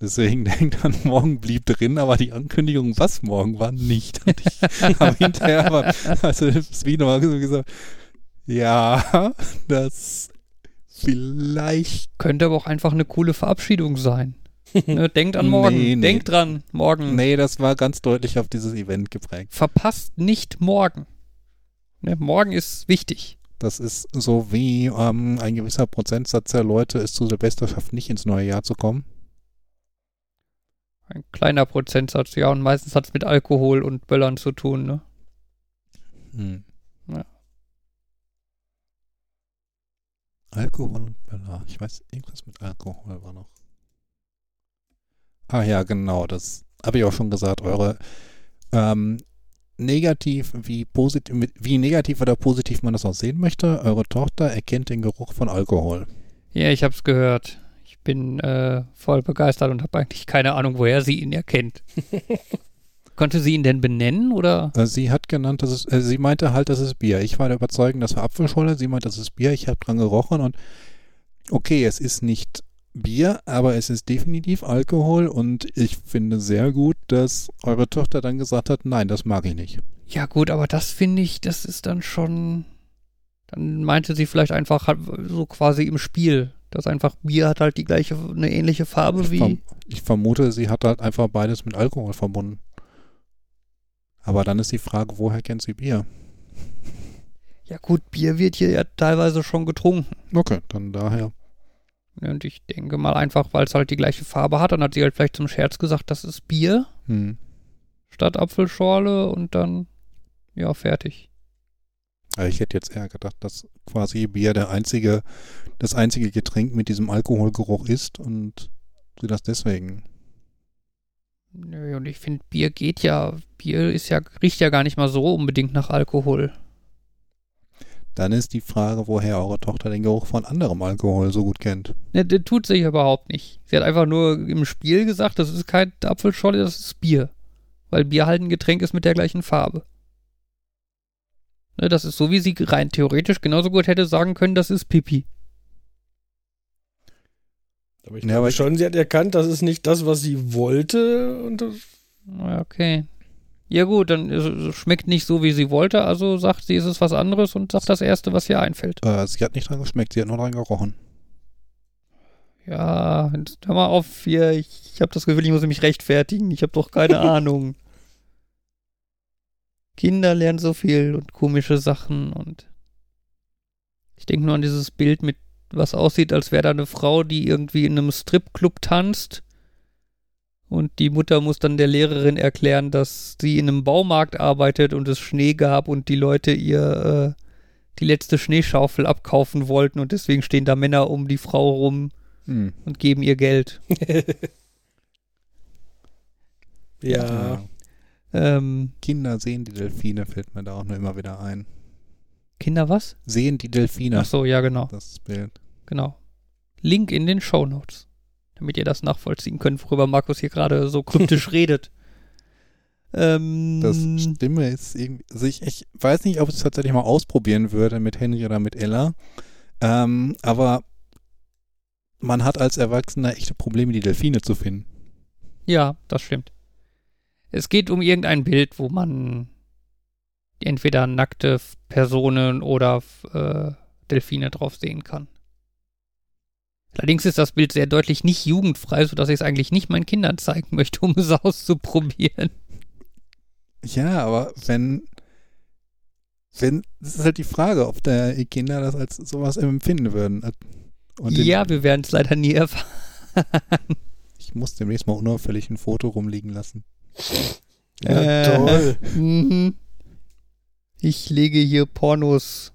Speaker 1: Deswegen denkt an morgen blieb drin, aber die Ankündigung, was morgen war, nicht. Und ich habe hinterher aber, also das Video mal so gesagt, ja, das vielleicht
Speaker 2: Könnte aber auch einfach eine coole Verabschiedung sein. Ne, denkt an morgen.
Speaker 1: Nee, nee.
Speaker 2: Denkt dran, morgen.
Speaker 1: Nee, das war ganz deutlich auf dieses Event geprägt.
Speaker 2: Verpasst nicht morgen. Ne, morgen ist wichtig.
Speaker 1: Das ist so wie ähm, ein gewisser Prozentsatz der Leute es zu Silvester schafft, nicht ins neue Jahr zu kommen.
Speaker 2: Ein kleiner Prozentsatz, ja, und meistens hat es mit Alkohol und Böllern zu tun, ne?
Speaker 1: Hm.
Speaker 2: Ja.
Speaker 1: Alkohol und Böller. Ich weiß, irgendwas mit Alkohol war noch. Ah ja, genau, das habe ich auch schon gesagt. Eure ähm, negativ wie positiv, wie negativ oder positiv man das auch sehen möchte, eure Tochter erkennt den Geruch von Alkohol.
Speaker 2: Ja, ich hab's gehört. Ich bin äh, voll begeistert und habe eigentlich keine Ahnung, woher sie ihn erkennt. Konnte sie ihn denn benennen oder?
Speaker 1: Äh, Sie hat genannt, dass es, äh, sie meinte halt, das ist Bier. Ich war der Überzeugung, das war Apfelschorle. Sie meinte, das ist Bier. Ich habe dran gerochen und okay, es ist nicht Bier, aber es ist definitiv Alkohol und ich finde sehr gut, dass eure Tochter dann gesagt hat, nein, das mag ich nicht.
Speaker 2: Ja, gut, aber das finde ich, das ist dann schon. Dann meinte sie vielleicht einfach so quasi im Spiel. Dass einfach Bier hat halt die gleiche, eine ähnliche Farbe
Speaker 1: Ich,
Speaker 2: wie.
Speaker 1: verm ich vermute, sie hat halt einfach beides mit Alkohol verbunden. Aber dann ist die Frage, woher kennt sie Bier?
Speaker 2: Ja, gut, Bier wird hier ja teilweise schon getrunken.
Speaker 1: Okay, dann daher.
Speaker 2: Und ich denke mal einfach, weil es halt die gleiche Farbe hat, dann hat sie halt vielleicht zum Scherz gesagt, das ist Bier
Speaker 1: Hm.
Speaker 2: statt Apfelschorle und dann, ja, fertig.
Speaker 1: Aber ich hätte jetzt eher gedacht, dass quasi Bier der einzige, das einzige Getränk mit diesem Alkoholgeruch ist und sie das deswegen.
Speaker 2: Nö, und ich finde, Bier geht ja, Bier ist ja, riecht ja gar nicht mal so unbedingt nach Alkohol.
Speaker 1: Dann ist die Frage, woher eure Tochter den Geruch von anderem Alkohol so gut kennt.
Speaker 2: Ne, das tut sie überhaupt nicht. Sie hat einfach nur im Spiel gesagt, das ist kein Apfelschorle, das ist Bier. Weil Bier halt ein Getränk ist mit der gleichen Farbe. Ne, das ist so, wie sie rein theoretisch genauso gut hätte sagen können, das ist Pipi.
Speaker 3: Aber ich
Speaker 1: Ja,
Speaker 3: glaube
Speaker 1: aber ich-
Speaker 3: schon, sie hat erkannt, das ist nicht das, was sie wollte. Und
Speaker 2: Okay. Ja gut, dann es schmeckt nicht so, wie sie wollte, also sagt sie, es ist was anderes und sagt das Erste, was ihr einfällt.
Speaker 1: Äh, sie hat nicht dran geschmeckt, sie hat nur dran gerochen.
Speaker 2: Ja, hör mal auf hier, ich, ich habe das Gefühl, ich muss mich rechtfertigen, ich habe doch keine Ahnung. Kinder lernen so viel und komische Sachen und ich denke nur an dieses Bild mit, was aussieht, als wäre da eine Frau, die irgendwie in einem Stripclub tanzt und die Mutter muss dann der Lehrerin erklären, dass sie in einem Baumarkt arbeitet und es Schnee gab und die Leute ihr äh, die letzte Schneeschaufel abkaufen wollten und deswegen stehen da Männer um die Frau rum
Speaker 1: Hm.
Speaker 2: und geben ihr Geld.
Speaker 3: ja.
Speaker 2: Ähm,
Speaker 1: Kinder sehen die Delfine, fällt mir da auch nur immer wieder ein.
Speaker 2: Kinder was?
Speaker 1: Sehen die Delfine.
Speaker 2: Ach so, ja, genau,
Speaker 1: Das Bild.
Speaker 2: genau. Link in den Show Notes, damit ihr das nachvollziehen könnt, worüber Markus hier gerade so kryptisch redet. Ähm,
Speaker 1: Das Stimme ist irgendwie. Also ich, ich weiß nicht, ob ich es tatsächlich mal ausprobieren würde mit Henry oder mit Ella. Ähm, aber man hat als Erwachsener echte Probleme, die Delfine zu finden.
Speaker 2: ja, das stimmt. Es geht um irgendein Bild, wo man entweder nackte Personen oder äh, Delfine drauf sehen kann. Allerdings ist das Bild sehr deutlich nicht jugendfrei, sodass ich es eigentlich nicht meinen Kindern zeigen möchte, um es auszuprobieren.
Speaker 1: Ja, aber wenn. Wenn, das ist halt die Frage, ob der Kinder das als sowas empfinden würden.
Speaker 2: Ja, wir werden es leider nie erfahren.
Speaker 1: ich muss demnächst mal unauffällig ein Foto rumliegen lassen.
Speaker 3: Ja,
Speaker 2: Äh.
Speaker 3: toll.
Speaker 2: Mhm. Ich lege hier Pornos.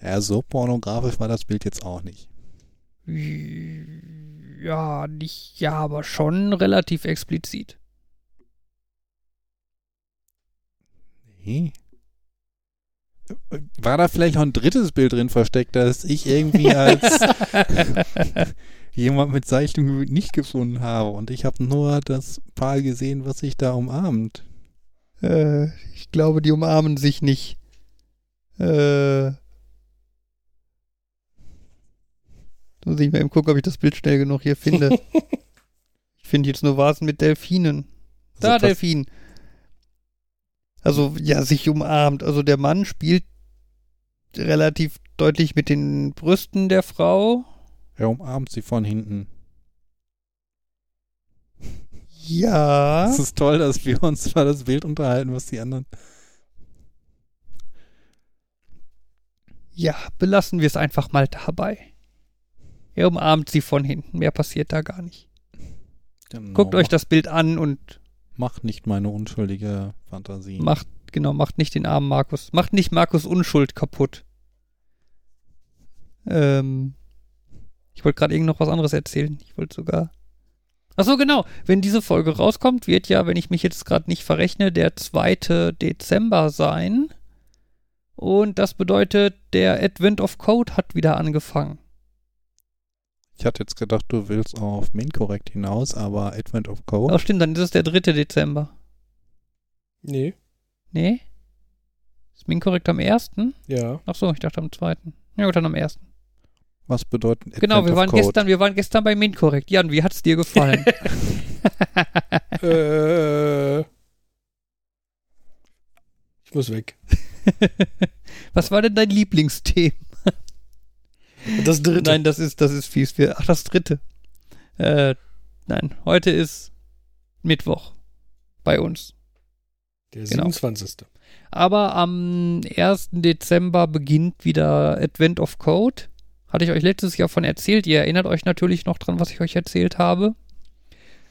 Speaker 1: Ja, so pornografisch war das Bild jetzt auch nicht.
Speaker 2: Ja, nicht, ja, aber schon relativ explizit.
Speaker 1: Nee. War da vielleicht noch ein drittes Bild drin versteckt, das ich irgendwie als jemand mit Zeichnung nicht gefunden habe. Und ich habe nur das Paar gesehen, was sich da umarmt.
Speaker 2: Äh, ich glaube, die umarmen sich nicht. Äh. Muss ich mal eben gucken, ob ich das Bild schnell genug hier finde. ich finde jetzt nur Vasen mit Delfinen. Da,
Speaker 1: Also,
Speaker 2: Delfin. Also, ja, sich umarmt. Also, der Mann spielt relativ deutlich mit den Brüsten der Frau.
Speaker 1: Er umarmt sie von hinten.
Speaker 2: Ja.
Speaker 1: Es ist toll, dass wir uns über das Bild unterhalten, was die anderen.
Speaker 2: Ja, belassen wir es einfach mal dabei. Er umarmt sie von hinten. Mehr passiert da gar nicht.
Speaker 1: Genau,
Speaker 2: Guckt euch das Bild an und
Speaker 1: Macht nicht meine unschuldige Fantasie.
Speaker 2: macht, genau, macht nicht den armen Markus. Macht nicht Markus Unschuld kaputt. Ähm, ich wollte gerade irgend noch was anderes erzählen. Ich wollte sogar. Ach so, genau. Wenn diese Folge rauskommt, wird ja, wenn ich mich jetzt gerade nicht verrechne, der 2. Dezember sein. Und das bedeutet, der Advent of Code hat wieder angefangen.
Speaker 1: Ich hatte jetzt gedacht, du willst auf Main Correct hinaus, aber Advent of Code.
Speaker 2: Oh, stimmt, dann ist es der 3. Dezember.
Speaker 3: Nee.
Speaker 2: Nee? Ist Minkorrekt am 1.?
Speaker 3: Ja.
Speaker 2: Ach so, ich dachte am 2. Ja gut, dann am 1.
Speaker 1: Was bedeutet Advent
Speaker 2: Genau, wir
Speaker 1: of
Speaker 2: waren
Speaker 1: Code?
Speaker 2: gestern, wir waren gestern bei Minkorrekt. Jan, wie hat's dir gefallen?
Speaker 3: äh, ich muss weg.
Speaker 2: Was war denn dein Lieblingsthema?
Speaker 3: Das dritte.
Speaker 2: Nein, das ist, das ist fies. Ach, das dritte. Äh, nein, heute ist Mittwoch bei uns.
Speaker 3: Der
Speaker 2: genau.
Speaker 3: 27.
Speaker 2: Aber am 1. Dezember beginnt wieder Advent of Code. Hatte ich euch letztes Jahr von erzählt. Ihr erinnert euch natürlich noch dran, was ich euch erzählt habe.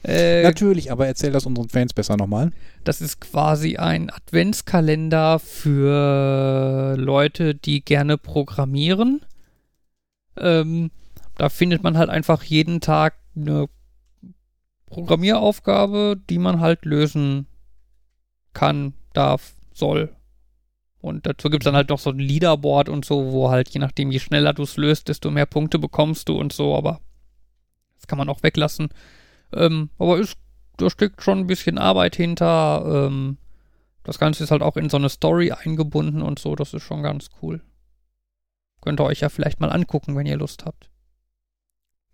Speaker 2: Äh,
Speaker 1: Natürlich, aber erzähl das unseren Fans besser nochmal.
Speaker 2: Das ist quasi ein Adventskalender für Leute, die gerne programmieren. Ähm, da findet man halt einfach jeden Tag eine Programmieraufgabe, die man halt lösen kann, darf, soll. Und dazu gibt es dann halt noch so ein Leaderboard und so, wo halt je nachdem, je schneller du es löst, desto mehr Punkte bekommst du und so, aber das kann man auch weglassen. Ähm, aber ist, da steckt schon ein bisschen Arbeit hinter. Ähm, das Ganze ist halt auch in so eine Story eingebunden und so, das ist schon ganz cool. Könnt ihr euch ja vielleicht mal angucken, wenn ihr Lust habt.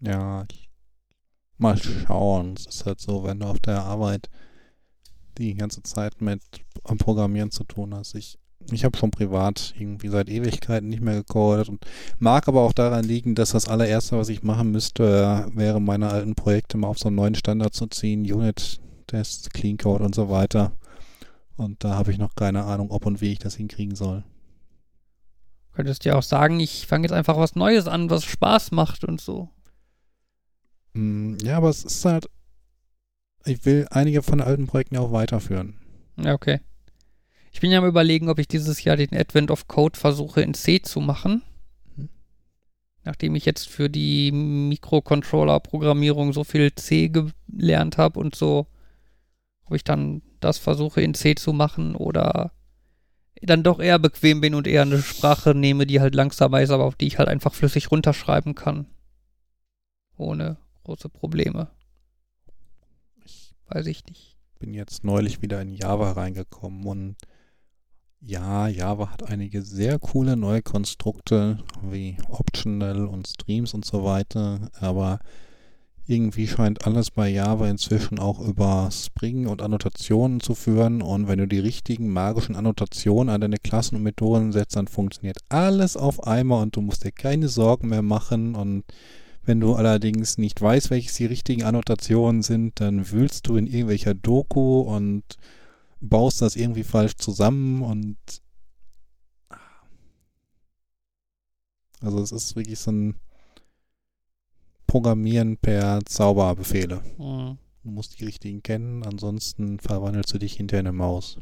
Speaker 1: Ja, mal schauen. Es ist halt so, wenn du auf der Arbeit die ganze Zeit mit am Programmieren zu tun hast. Ich, ich habe schon privat irgendwie seit Ewigkeiten nicht mehr gecodet und mag aber auch daran liegen, dass das allererste, was ich machen müsste, wäre meine alten Projekte mal auf so einen neuen Standard zu ziehen, Unit-Tests, Clean Code und so weiter. Und da habe ich noch keine Ahnung, ob und wie ich das hinkriegen soll.
Speaker 2: Könntest ja auch sagen, ich fange jetzt einfach was Neues an, was Spaß macht und so.
Speaker 1: Mm, Ja, aber es ist halt, ich will einige von den alten Projekten ja auch weiterführen.
Speaker 2: Ja, okay. Ich bin ja am überlegen, ob ich dieses Jahr den Advent of Code versuche in C zu machen.
Speaker 1: Mhm.
Speaker 2: Nachdem ich jetzt für die Mikrocontroller-Programmierung so viel C gelernt habe und so, ob ich dann das versuche in C zu machen oder dann doch eher bequem bin und eher eine Sprache nehme, die halt langsamer ist, aber auf die ich halt einfach flüssig runterschreiben kann. Ohne große Probleme.
Speaker 1: Ich
Speaker 2: Weiß ich nicht.
Speaker 1: bin jetzt neulich wieder in Java reingekommen und ja, Java hat einige sehr coole neue Konstrukte wie Optional und Streams und so weiter, aber irgendwie scheint alles bei Java inzwischen auch über Spring und Annotationen zu führen und wenn du die richtigen magischen Annotationen an deine Klassen und Methoden setzt, dann funktioniert alles auf einmal und du musst dir keine Sorgen mehr machen und wenn du allerdings nicht weißt, welches die richtigen Annotationen sind, dann wühlst du in irgendwelcher Doku und baust das irgendwie falsch zusammen und also es ist wirklich so ein Programmieren per Zauberbefehle.
Speaker 2: Hm.
Speaker 1: Du musst die richtigen kennen, ansonsten verwandelst du dich hinter eine Maus.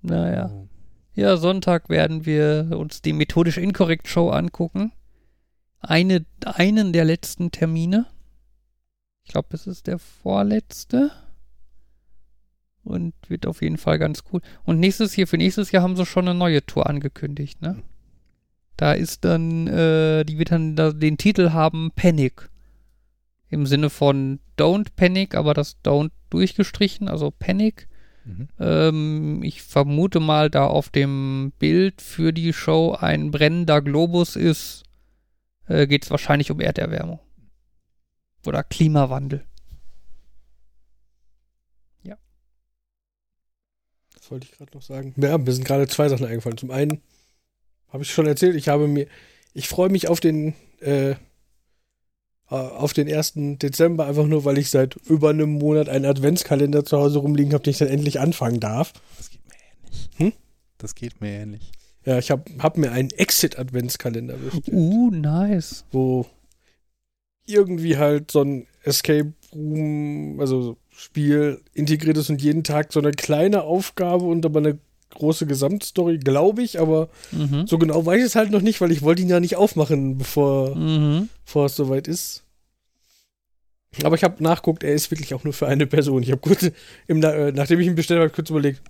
Speaker 2: Naja.
Speaker 1: Oh.
Speaker 2: Ja, Sonntag werden wir uns die methodisch inkorrekt Show angucken. Eine, einen der letzten Termine. Ich glaube, es ist der vorletzte. Und wird auf jeden Fall ganz cool. Und nächstes Jahr, für nächstes Jahr haben sie schon eine neue Tour angekündigt, ne? Da ist dann, äh, die wird dann da den Titel haben Panic. Im Sinne von Don't Panic, aber das Don't durchgestrichen, also Panic.
Speaker 1: Mhm.
Speaker 2: Ähm, ich vermute mal, da auf dem Bild für die Show ein brennender Globus ist, äh, geht es wahrscheinlich um Erderwärmung. Oder Klimawandel.
Speaker 3: Das wollte ich gerade noch sagen. Ja, mir sind gerade zwei Sachen eingefallen. Zum einen habe ich schon erzählt, ich habe mir, ich freue mich auf den, äh, auf den 1. Dezember einfach nur, weil ich seit über einem Monat einen Adventskalender zu Hause rumliegen habe, den ich dann endlich anfangen darf.
Speaker 1: Das geht mir ähnlich.
Speaker 3: Hm?
Speaker 1: Das geht mir ähnlich.
Speaker 3: Ja, ich habe hab mir einen Exit-Adventskalender bestellt,
Speaker 2: Uh, nice.
Speaker 3: wo irgendwie halt so ein Escape Room, also so Spiel integriert ist und jeden Tag so eine kleine Aufgabe und aber eine große Gesamtstory, glaube ich, aber
Speaker 2: Mhm.
Speaker 3: so genau weiß ich es halt noch nicht, weil ich wollte ihn ja nicht aufmachen, bevor,
Speaker 2: Mhm.
Speaker 3: bevor es soweit ist. Aber ich habe nachguckt, er ist wirklich auch nur für eine Person. Ich habe kurz, im, äh, nachdem ich ihn bestellt habe, kurz überlegt,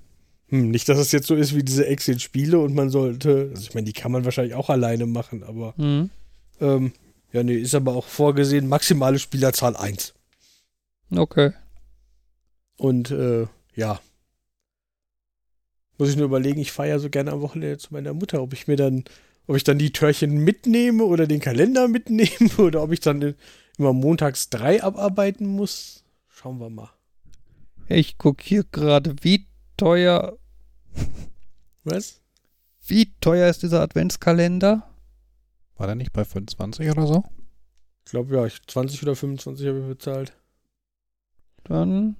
Speaker 3: hm, nicht, dass es jetzt so ist wie diese Exit-Spiele und man sollte, also ich meine, die kann man wahrscheinlich auch alleine machen, aber
Speaker 2: Mhm.
Speaker 3: ähm, ja, nee, ist aber auch vorgesehen, maximale Spielerzahl 1.
Speaker 2: Okay.
Speaker 3: Und äh, ja. Muss ich nur überlegen, ich fahre ja so gerne am Wochenende zu meiner Mutter, ob ich mir dann, ob ich dann die Törchen mitnehme oder den Kalender mitnehme oder ob ich dann immer montags drei abarbeiten muss. Schauen wir mal.
Speaker 2: Ich gucke hier gerade, wie teuer,
Speaker 3: Was?
Speaker 2: wie teuer ist dieser Adventskalender?
Speaker 1: War der nicht bei 25 oder so?
Speaker 3: Ich glaube ja, ich, 20 oder 25 habe ich bezahlt.
Speaker 2: Dann,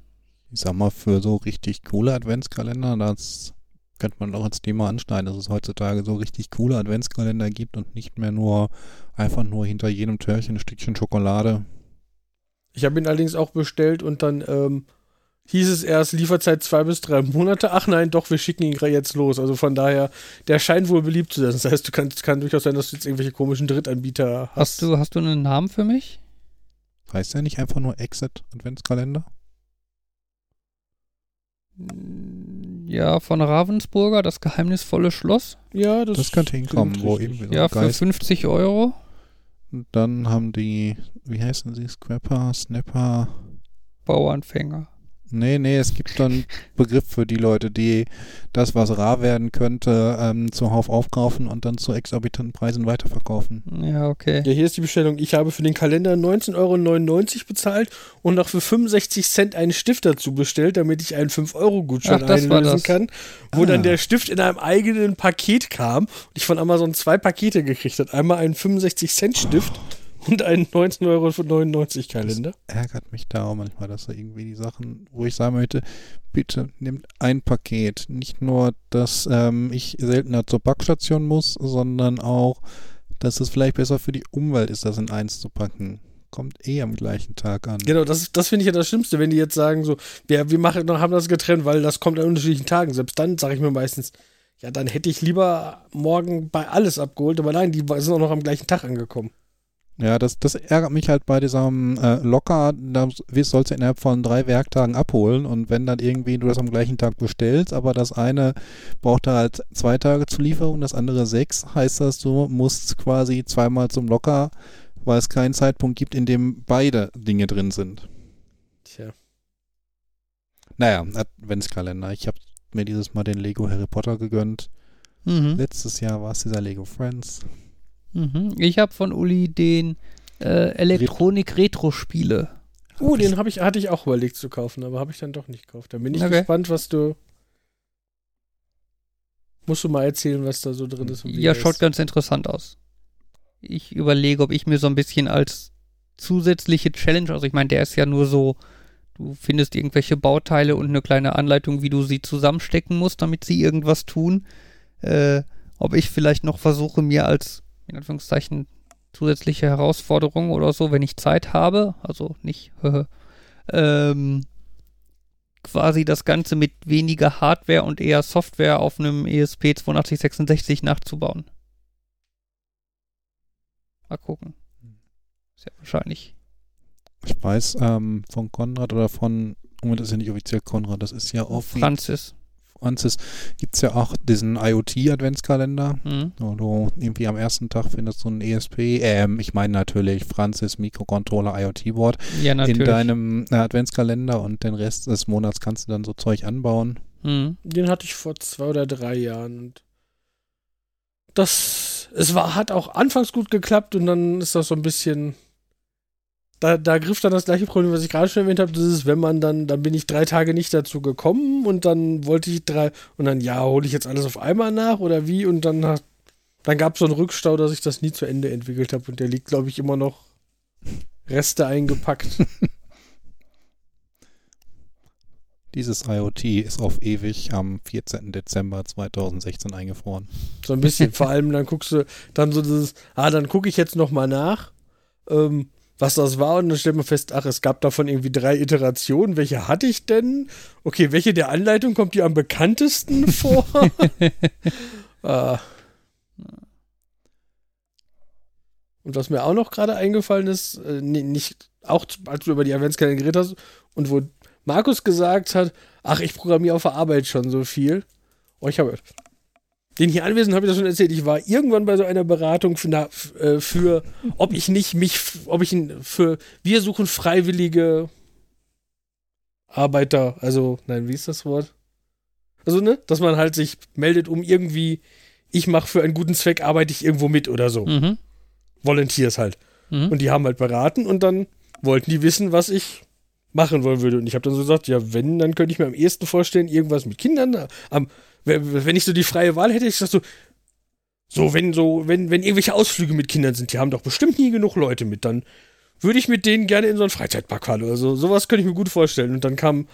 Speaker 1: Ich sag mal, für so richtig coole Adventskalender, das könnte man auch als Thema anschneiden, dass es heutzutage so richtig coole Adventskalender gibt und nicht mehr nur einfach nur hinter jedem Türchen ein Stückchen Schokolade.
Speaker 3: Ich habe ihn allerdings auch bestellt und dann ähm, hieß es erst Lieferzeit zwei bis drei Monate. Ach nein, doch, wir schicken ihn gerade jetzt los. Also von daher, der scheint wohl beliebt zu sein. Das heißt, du kannst, kann durchaus sein, dass du jetzt irgendwelche komischen Drittanbieter hast.
Speaker 2: hast du, hast du einen Namen für mich?
Speaker 1: Heißt der nicht einfach nur Exit Adventskalender?
Speaker 2: Ja, von Ravensburger, das geheimnisvolle Schloss.
Speaker 3: Ja, das,
Speaker 1: Das könnte hinkommen, wo irgendwie so
Speaker 2: Ja, für
Speaker 1: Geist.
Speaker 2: 50 Euro.
Speaker 1: Und dann haben die, wie heißen sie, Scrapper, Snapper.
Speaker 2: Bauanfänger.
Speaker 1: Nee, nee, es gibt dann Begriff für die Leute, die das, was rar werden könnte, ähm, zuhauf aufkaufen und dann zu exorbitanten Preisen weiterverkaufen.
Speaker 2: Ja, okay.
Speaker 3: Ja, hier ist die Bestellung. Ich habe für den Kalender 19,99 Euro bezahlt und noch für 65 Cent einen Stift dazu bestellt, damit ich einen 5-Euro-Gutschein
Speaker 2: Ach, das war
Speaker 3: einlösen kann, wo
Speaker 1: Ah.
Speaker 3: dann der Stift in einem eigenen Paket kam und ich von Amazon zwei Pakete gekriegt habe. Einmal einen 65-Cent-Stift und einen 19,99 Euro Kalender.
Speaker 1: Ärgert mich da auch manchmal, dass da irgendwie die Sachen, wo ich sagen möchte, bitte nimmt ein Paket. Nicht nur, dass ähm, ich seltener zur Backstation muss, sondern auch, dass es vielleicht besser für die Umwelt ist, das in eins zu packen. Kommt eh am gleichen Tag an.
Speaker 3: Genau, das, das finde ich ja das Schlimmste, wenn die jetzt sagen so, ja, wir machen, haben das getrennt, weil das kommt an unterschiedlichen Tagen. Selbst dann sage ich mir meistens, ja, dann hätte ich lieber morgen bei alles abgeholt, aber nein, die sind auch noch am gleichen Tag angekommen.
Speaker 1: Ja, das, das ärgert mich halt bei diesem äh, Locker, da sollst du innerhalb von drei Werktagen abholen und wenn dann irgendwie du das am gleichen Tag bestellst, aber das eine braucht halt zwei Tage zur Lieferung, das andere sechs, heißt das, du musst quasi zweimal zum Locker, weil es keinen Zeitpunkt gibt, in dem beide Dinge drin sind.
Speaker 3: Tja.
Speaker 1: Naja, Adventskalender. Ich habe mir dieses Mal den Lego Harry Potter gegönnt.
Speaker 2: Mhm.
Speaker 1: Letztes Jahr war es dieser Lego Friends.
Speaker 2: Mhm. Ich habe von Uli den äh, Elektronik-Retro-Spiele.
Speaker 3: Uh, den hab ich, hatte ich auch überlegt zu kaufen, aber habe ich dann doch nicht gekauft. Da bin ich
Speaker 2: Okay.
Speaker 3: gespannt, was du. Musst du mal erzählen, was da so drin ist.
Speaker 2: Ja, schaut
Speaker 3: ist.
Speaker 2: ganz interessant aus. Ich überlege, ob ich mir so ein bisschen als zusätzliche Challenge, also ich meine, der ist ja nur so, du findest irgendwelche Bauteile und eine kleine Anleitung, wie du sie zusammenstecken musst, damit sie irgendwas tun. Äh, ob ich vielleicht noch versuche, mir als, in Anführungszeichen, zusätzliche Herausforderung oder so, wenn ich Zeit habe, also nicht, ähm, quasi das Ganze mit weniger Hardware und eher Software auf einem E ESP 8266 nachzubauen. Mal gucken. Sehr wahrscheinlich.
Speaker 1: Ich weiß ähm, von Konrad oder von, oh, das ist ja nicht offiziell Konrad, das ist ja offiziell.
Speaker 2: Franzis.
Speaker 1: Franzis gibt es ja auch diesen IoT-Adventskalender,
Speaker 2: Hm.
Speaker 1: wo du irgendwie am ersten Tag findest du ein ESP, ähm, ich meine natürlich Franzis Mikrocontroller IoT-Board
Speaker 2: Ja, natürlich.
Speaker 1: in deinem äh, Adventskalender und den Rest des Monats kannst du dann so Zeug anbauen.
Speaker 2: Hm.
Speaker 3: Den hatte ich vor zwei oder drei Jahren. Und das, es war, hat auch anfangs gut geklappt und dann ist das so ein bisschen. Da, da griff dann das gleiche Problem, was ich gerade schon erwähnt habe. Das ist, wenn man dann, dann bin ich drei Tage nicht dazu gekommen und dann wollte ich drei, und dann, ja, hole ich jetzt alles auf einmal nach oder wie? Und dann, hat- dann gab es so einen Rückstau, dass ich das nie zu Ende entwickelt habe und der liegt, glaube ich, immer noch Reste eingepackt.
Speaker 1: Dieses IoT ist auf ewig am 14. Dezember 2016 eingefroren.
Speaker 3: So ein bisschen. Vor allem dann guckst du dann so dieses, ah, dann gucke ich jetzt noch mal nach, ähm, was das war und dann stellt man fest, ach, es gab davon irgendwie drei Iterationen. Welche hatte ich denn? Okay, welche der Anleitung kommt dir am bekanntesten vor? ah. Und was mir auch noch gerade eingefallen ist, äh, nicht, auch als du über die Adventskalender geredet hast und wo Markus gesagt hat, ach, ich programmiere auf der Arbeit schon so viel. Oh, ich habe. Den hier Anwesenden habe ich das schon erzählt. Ich war irgendwann bei so einer Beratung für, na, äh, für ob ich nicht mich, ob ich für, wir suchen freiwillige Arbeiter, also, nein, wie ist das Wort? Also, ne, dass man halt sich meldet, um irgendwie, ich mache für einen guten Zweck, arbeite ich irgendwo mit oder so.
Speaker 2: Mhm.
Speaker 3: Volunteers halt.
Speaker 2: Mhm.
Speaker 3: Und die haben halt beraten und dann wollten die wissen, was ich machen wollen würde. Und ich habe dann so gesagt, ja, wenn, dann könnte ich mir am ehesten vorstellen, irgendwas mit Kindern. Am, wenn ich so die freie Wahl hätte, ich sag so, so, wenn so, wenn, wenn irgendwelche Ausflüge mit Kindern sind, die haben doch bestimmt nie genug Leute mit, dann würde ich mit denen gerne in so einen Freizeitpark fahren oder so. Sowas könnte ich mir gut vorstellen. Und dann kam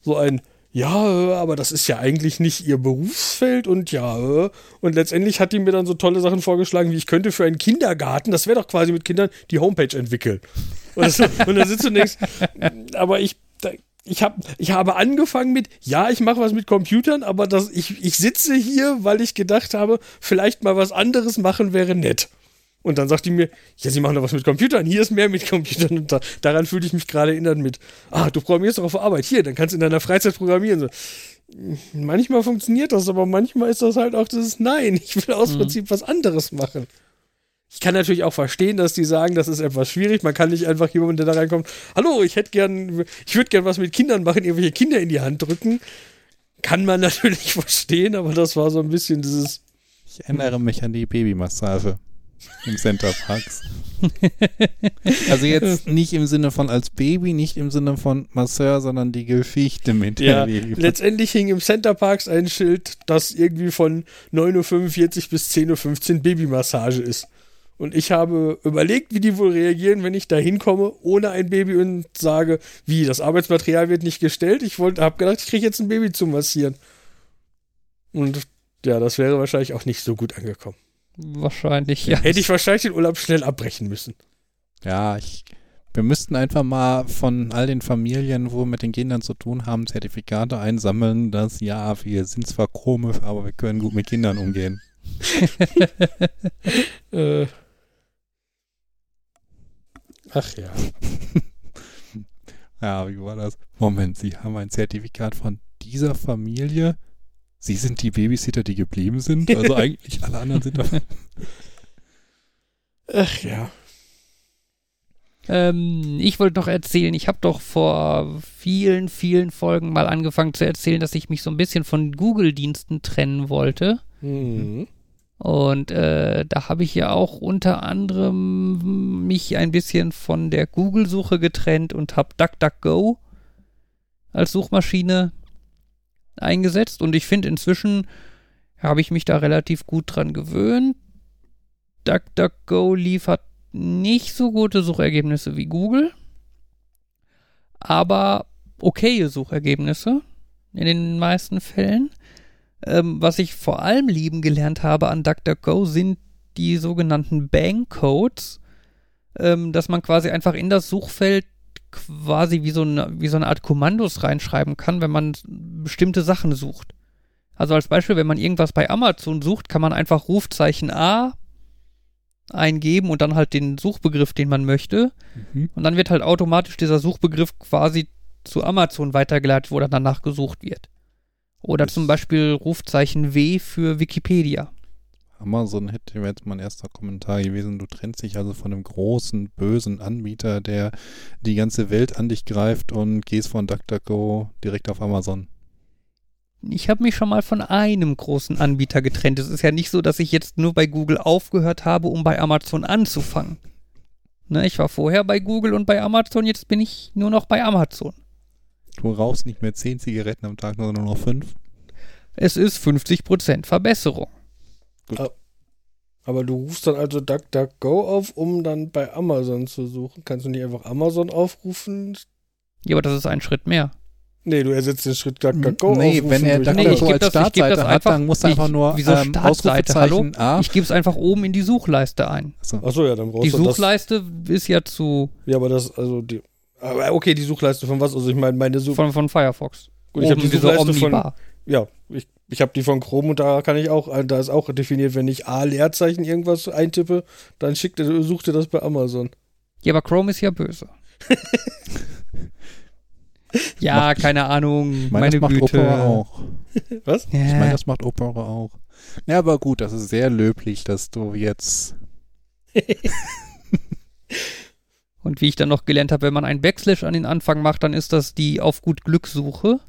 Speaker 3: so ein, ja, aber das ist ja eigentlich nicht ihr Berufsfeld und ja, und letztendlich hat die mir dann so tolle Sachen vorgeschlagen, wie ich könnte für einen Kindergarten, das wäre doch quasi mit Kindern, die Homepage entwickeln. Und, das, und dann sitzt du denkst, aber ich, ich, hab, ich habe angefangen mit, ja, ich mache was mit Computern, aber das, ich, ich sitze hier, weil ich gedacht habe, vielleicht mal was anderes machen wäre nett. Und dann sagt die mir, ja, sie machen doch was mit Computern, hier ist mehr mit Computern. Und da, daran fühle ich mich gerade erinnert mit, ah, du programmierst doch auf Arbeit, hier, dann kannst du in deiner Freizeit programmieren. So. Manchmal funktioniert das, aber manchmal ist das halt auch das Nein, ich will aus mhm. Prinzip was anderes machen. Ich kann natürlich auch verstehen, dass die sagen, das ist etwas schwierig. Man kann nicht einfach jemanden, der da reinkommt, hallo, ich hätte gern, ich würde gern was mit Kindern machen, irgendwelche Kinder in die Hand drücken. Kann man natürlich verstehen, aber das war so ein bisschen dieses.
Speaker 1: Ich erinnere mich an die Babymassage im Center Parks. also jetzt nicht im Sinne von als Baby, nicht im Sinne von Masseur, sondern die Geschichte mit
Speaker 3: ja, der Baby. Letztendlich hing im Center Parks ein Schild, das irgendwie von 9.45 Uhr bis 10.15 Uhr Babymassage ist. Und ich habe überlegt, wie die wohl reagieren, wenn ich da hinkomme ohne ein Baby und sage, wie, das Arbeitsmaterial wird nicht gestellt. Ich wollte, habe gedacht, ich kriege jetzt ein Baby zu massieren. Und ja, das wäre wahrscheinlich auch nicht so gut angekommen.
Speaker 2: Wahrscheinlich, ja.
Speaker 3: Hätte ich wahrscheinlich den Urlaub schnell abbrechen müssen.
Speaker 1: Ja, ich, wir müssten einfach mal von all den Familien, wo wir mit den Kindern zu tun haben, Zertifikate einsammeln, dass ja, wir sind zwar komisch, aber wir können gut mit Kindern umgehen.
Speaker 3: äh. Ach ja.
Speaker 1: ja, wie war das? Moment, Sie haben ein Zertifikat von dieser Familie? Sie sind die Babysitter, die geblieben sind. Also eigentlich alle anderen sind da.
Speaker 3: Ach ja.
Speaker 2: Ähm, ich wollte noch erzählen, ich habe doch vor vielen, vielen Folgen mal angefangen zu erzählen, dass ich mich so ein bisschen von Google-Diensten trennen wollte.
Speaker 3: Mhm.
Speaker 2: Und äh, da habe ich ja auch unter anderem mich ein bisschen von der Google-Suche getrennt und habe DuckDuckGo als Suchmaschine eingesetzt und ich finde inzwischen habe ich mich da relativ gut dran gewöhnt. DuckDuckGo liefert nicht so gute Suchergebnisse wie Google, aber okaye Suchergebnisse in den meisten Fällen. Ähm, was ich vor allem lieben gelernt habe an DuckDuckGo sind die sogenannten Bang-Codes, ähm, dass man quasi einfach in das Suchfeld quasi wie so, eine, wie so eine Art Kommandos reinschreiben kann, wenn man bestimmte Sachen sucht. Also als Beispiel, wenn man irgendwas bei Amazon sucht, kann man einfach Rufzeichen A eingeben und dann halt den Suchbegriff, den man möchte. Mhm. Und dann wird halt automatisch dieser Suchbegriff quasi zu Amazon weitergeleitet, wo dann danach gesucht wird. Oder zum Beispiel Rufzeichen W für Wikipedia.
Speaker 1: Amazon hätte jetzt mein erster Kommentar gewesen. Du trennst dich also von einem großen, bösen Anbieter, der die ganze Welt an dich greift und gehst von DuckDuckGo direkt auf Amazon.
Speaker 2: Ich habe mich schon mal von einem großen Anbieter getrennt. Es ist ja nicht so, dass ich jetzt nur bei Google aufgehört habe, um bei Amazon anzufangen. Ne, ich war vorher bei Google und bei Amazon, jetzt bin ich nur noch bei Amazon.
Speaker 1: Du rauchst nicht mehr 10 Zigaretten am Tag, sondern nur noch 5?
Speaker 2: Es ist 50% Verbesserung.
Speaker 3: Gut. Aber du rufst dann also DuckDuckGo auf, um dann bei Amazon zu suchen. Kannst du nicht einfach Amazon aufrufen?
Speaker 2: Ja, aber das ist ein Schritt mehr.
Speaker 3: Nee, du ersetzt den Schritt DuckDuckGo
Speaker 1: Nee, aufrufen wenn er DuckDuckGo nee, als Startseite das, hat, dann muss er einfach nur
Speaker 2: wieso ähm, Startseite, hallo? A. Ich gebe es einfach oben in die Suchleiste ein.
Speaker 3: Achso, ja, dann brauchst
Speaker 2: du Die Suchleiste ist ja zu...
Speaker 3: Ja, aber das, also die... Aber okay, die Suchleiste von was? Also ich meine, meine Such...
Speaker 2: Von, von Firefox.
Speaker 3: Gut, ich habe die Suchleiste von... Ja, ich ich habe die von Chrome und da kann ich auch, da ist auch definiert, wenn ich A Leerzeichen irgendwas eintippe, dann schickt er, sucht er das bei Amazon.
Speaker 2: Ja, aber Chrome ist ja böse. Ja,
Speaker 1: Macht-
Speaker 2: keine Ahnung,
Speaker 1: Ich meine,
Speaker 2: meine
Speaker 1: das macht
Speaker 2: Güte.
Speaker 1: Opera auch.
Speaker 3: Was?
Speaker 2: Ja.
Speaker 1: Ich meine, das macht Opera auch. Ja, aber gut, das ist sehr löblich, dass du jetzt.
Speaker 2: Und wie ich dann noch gelernt habe, wenn man einen Backslash an den Anfang macht, dann ist das die auf gut Glück Suche.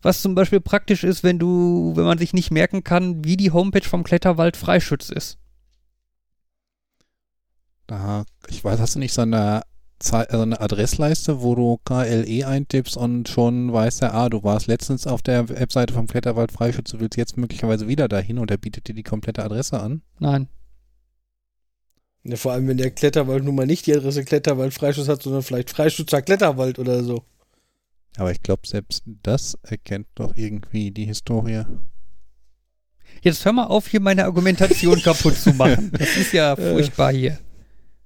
Speaker 2: Was zum Beispiel praktisch ist, wenn du, wenn man sich nicht merken kann, wie die Homepage vom Kletterwald Freischütz ist.
Speaker 1: Da, ich weiß, hast du nicht so eine, Zei- also eine Adressleiste, wo du KLE eintippst und schon weiß er, ah, du warst letztens auf der Webseite vom Kletterwald Freischütz, du willst jetzt möglicherweise wieder dahin und er bietet dir die komplette Adresse an.
Speaker 2: Nein.
Speaker 3: Ja, vor allem, wenn der Kletterwald nun mal nicht die Adresse Kletterwald Freischutz hat, sondern vielleicht Freischützer Kletterwald oder so.
Speaker 1: Aber ich glaube, selbst das erkennt doch irgendwie die Historie.
Speaker 2: Jetzt hör mal auf, hier meine Argumentation kaputt zu machen. Das ist ja furchtbar hier.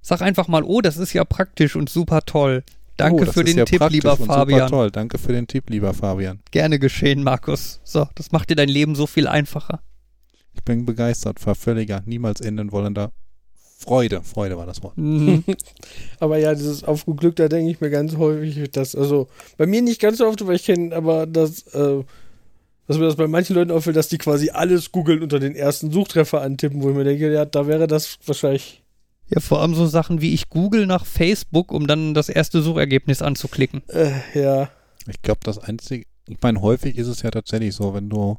Speaker 2: Sag einfach mal, oh, das ist ja praktisch und super toll. Danke
Speaker 1: Oh, das
Speaker 2: für
Speaker 1: ist
Speaker 2: den
Speaker 1: ja
Speaker 2: Tipp,
Speaker 1: praktisch
Speaker 2: lieber
Speaker 1: und Super
Speaker 2: Fabian.
Speaker 1: toll, danke für den Tipp, lieber Fabian.
Speaker 2: Gerne geschehen, Markus. So, das macht dir dein Leben so viel einfacher.
Speaker 1: Ich bin begeistert, war völliger, niemals enden wollender Freude. Freude war das Wort.
Speaker 2: Mhm.
Speaker 3: Aber ja, dieses auf gut Glück, da denke ich mir ganz häufig, dass, also bei mir nicht ganz so oft, aber ich kenne, aber das, äh, dass mir das bei manchen Leuten auffällt, dass die quasi alles googeln unter den ersten Suchtreffer antippen, wo ich mir denke, ja, da wäre das wahrscheinlich.
Speaker 2: Ja, vor allem so Sachen wie ich google nach Facebook, um dann das erste Suchergebnis anzuklicken.
Speaker 3: Äh, ja.
Speaker 1: Ich glaube, das Einzige, ich meine, häufig ist es ja tatsächlich so, wenn du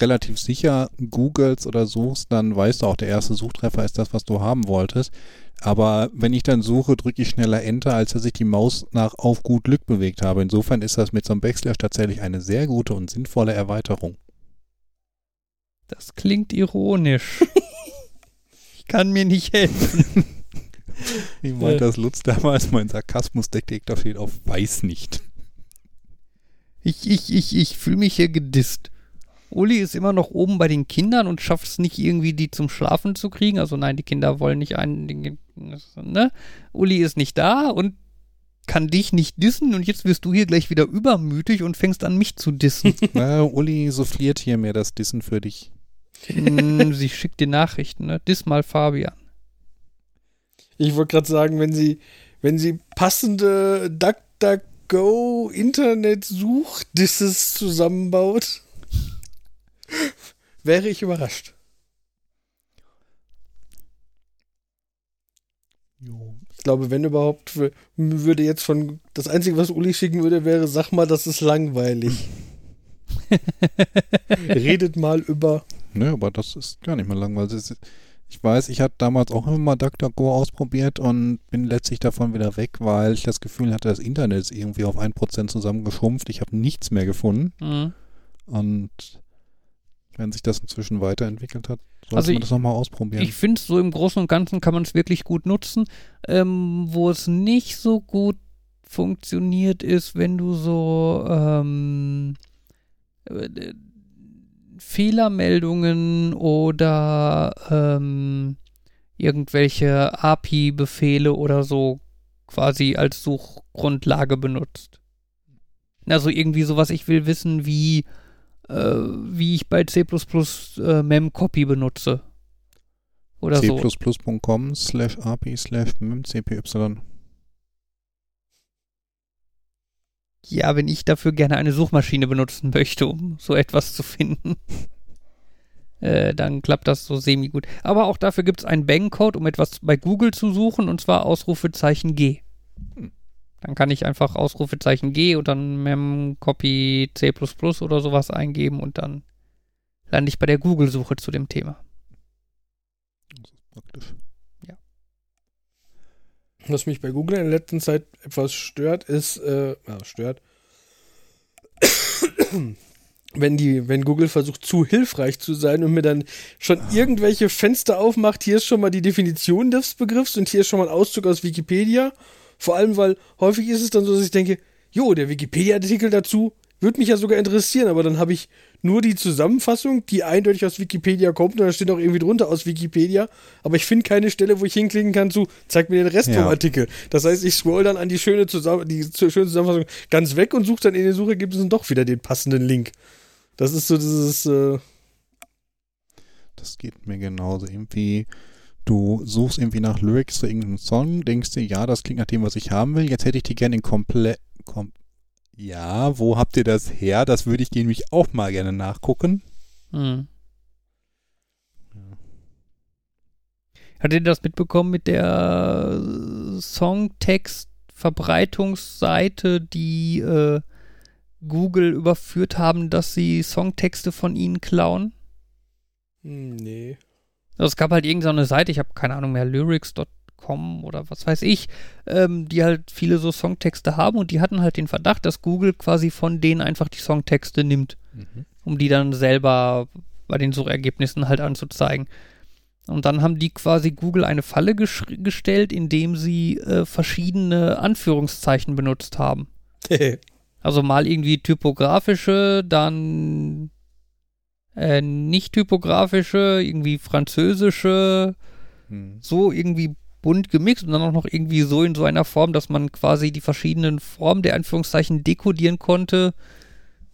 Speaker 1: relativ sicher googelst oder suchst, dann weißt du auch, der erste Suchtreffer ist das, was du haben wolltest. Aber wenn ich dann suche, drücke ich schneller Enter, als dass ich die Maus nach auf gut Glück bewegt habe. Insofern ist das mit so einem Backslash tatsächlich eine sehr gute und sinnvolle Erweiterung.
Speaker 2: Das klingt ironisch. ich kann mir nicht helfen.
Speaker 1: Ich meinte, das Lutz damals, mein Sarkasmusdetektor steht auf weiß nicht.
Speaker 2: Ich, ich, ich, ich fühle mich hier gedisst. Uli ist immer noch oben bei den Kindern und schafft es nicht irgendwie, die zum Schlafen zu kriegen. Also nein, die Kinder wollen nicht einen, ne? Uli ist nicht da und kann dich nicht dissen und jetzt wirst du hier gleich wieder übermütig und fängst an, mich zu dissen.
Speaker 1: Na, Uli souffliert hier mir das Dissen für dich.
Speaker 2: Hm, Sie schickt dir Nachrichten, ne? Diss mal Fabian.
Speaker 3: Ich wollte gerade sagen, wenn sie, wenn sie passende DuckDuckGo Internet-Suchdisses zusammenbaut, wäre ich überrascht. Ich glaube, wenn überhaupt, würde jetzt von, das Einzige, was Uli schicken würde, wäre, sag mal, das ist langweilig. Redet mal über.
Speaker 1: Ne, aber das ist gar nicht mehr langweilig. Ich weiß, ich hatte damals auch immer mal DuckDuckGo ausprobiert und bin letztlich davon wieder weg, weil ich das Gefühl hatte, das Internet ist irgendwie auf 1% zusammengeschrumpft. Ich habe nichts mehr gefunden.
Speaker 2: Mhm.
Speaker 1: Und wenn sich das inzwischen weiterentwickelt hat, sollte
Speaker 2: Also
Speaker 1: man
Speaker 2: ich-
Speaker 1: das nochmal ausprobieren.
Speaker 2: Ich finde es so im Großen und Ganzen kann man es wirklich gut nutzen. Ähm, wo es nicht so gut funktioniert, ist, wenn du so ähm, äh, Fehlermeldungen oder ähm, irgendwelche API-Befehle oder so quasi als Suchgrundlage benutzt. Also irgendwie sowas, ich will wissen, wie, wie ich bei C++ äh, Memcopy benutze. Oder so.
Speaker 1: c++.com slash api slash memcpy.
Speaker 2: Ja, wenn ich dafür gerne eine Suchmaschine benutzen möchte, um so etwas zu finden, äh, dann klappt das so semi-gut. Aber auch dafür gibt es einen Bang-Code, um etwas bei Google zu suchen, und zwar Ausrufezeichen G.
Speaker 1: Hm.
Speaker 2: Dann kann ich einfach Ausrufezeichen G und dann memcopy C++ oder sowas eingeben und dann lande ich bei der Google-Suche zu dem Thema.
Speaker 1: Das ist praktisch.
Speaker 3: Was mich bei Google in der letzten Zeit etwas stört, ist, äh, ja, stört, wenn die, wenn Google versucht, zu hilfreich zu sein und mir dann schon irgendwelche Fenster aufmacht, hier ist schon mal die Definition des Begriffs und hier ist schon mal ein Auszug aus Wikipedia. Vor allem, weil häufig ist es dann so, dass ich denke, jo, der Wikipedia-Artikel dazu würde mich ja sogar interessieren, aber dann habe ich nur die Zusammenfassung, die eindeutig aus Wikipedia kommt und da steht auch irgendwie drunter aus Wikipedia, aber ich finde keine Stelle, wo ich hinklicken kann zu, zeig mir den Rest
Speaker 1: Ja.
Speaker 3: vom Artikel. Das heißt, ich scroll dann an die schöne, Zusammen die schöne Zusammenfassung ganz weg und suche dann in den Suchergebnissen doch wieder den passenden Link. Das ist so dieses, äh,
Speaker 1: Das geht mir genauso. Irgendwie, du suchst irgendwie nach Lyrics zu irgendeinem Song, denkst dir, ja, das klingt nach dem, was ich haben will. Jetzt hätte ich die gerne in komplett, kom Ja, wo habt ihr das her? Das würde ich nämlich auch mal gerne nachgucken.
Speaker 2: Hm. Hat ihr das mitbekommen mit der Songtext-Verbreitungsseite, die äh, Google überführt haben, dass sie Songtexte von ihnen klauen?
Speaker 3: Hm, nee.
Speaker 2: Also es gab halt irgendeine so Seite, ich habe keine Ahnung mehr, lyrics.com oder was weiß ich, ähm, die halt viele so Songtexte haben und die hatten halt den Verdacht, dass Google quasi von denen einfach die Songtexte nimmt,
Speaker 1: Mhm.
Speaker 2: um die dann selber bei den Suchergebnissen halt anzuzeigen. Und dann haben die quasi Google eine Falle gestellt, indem sie äh, verschiedene Anführungszeichen benutzt haben. Also mal irgendwie typografische, dann äh, nicht typografische, irgendwie französische,
Speaker 1: Hm.
Speaker 2: so irgendwie bunt gemixt und dann auch noch irgendwie so in so einer Form, dass man quasi die verschiedenen Formen der Anführungszeichen dekodieren konnte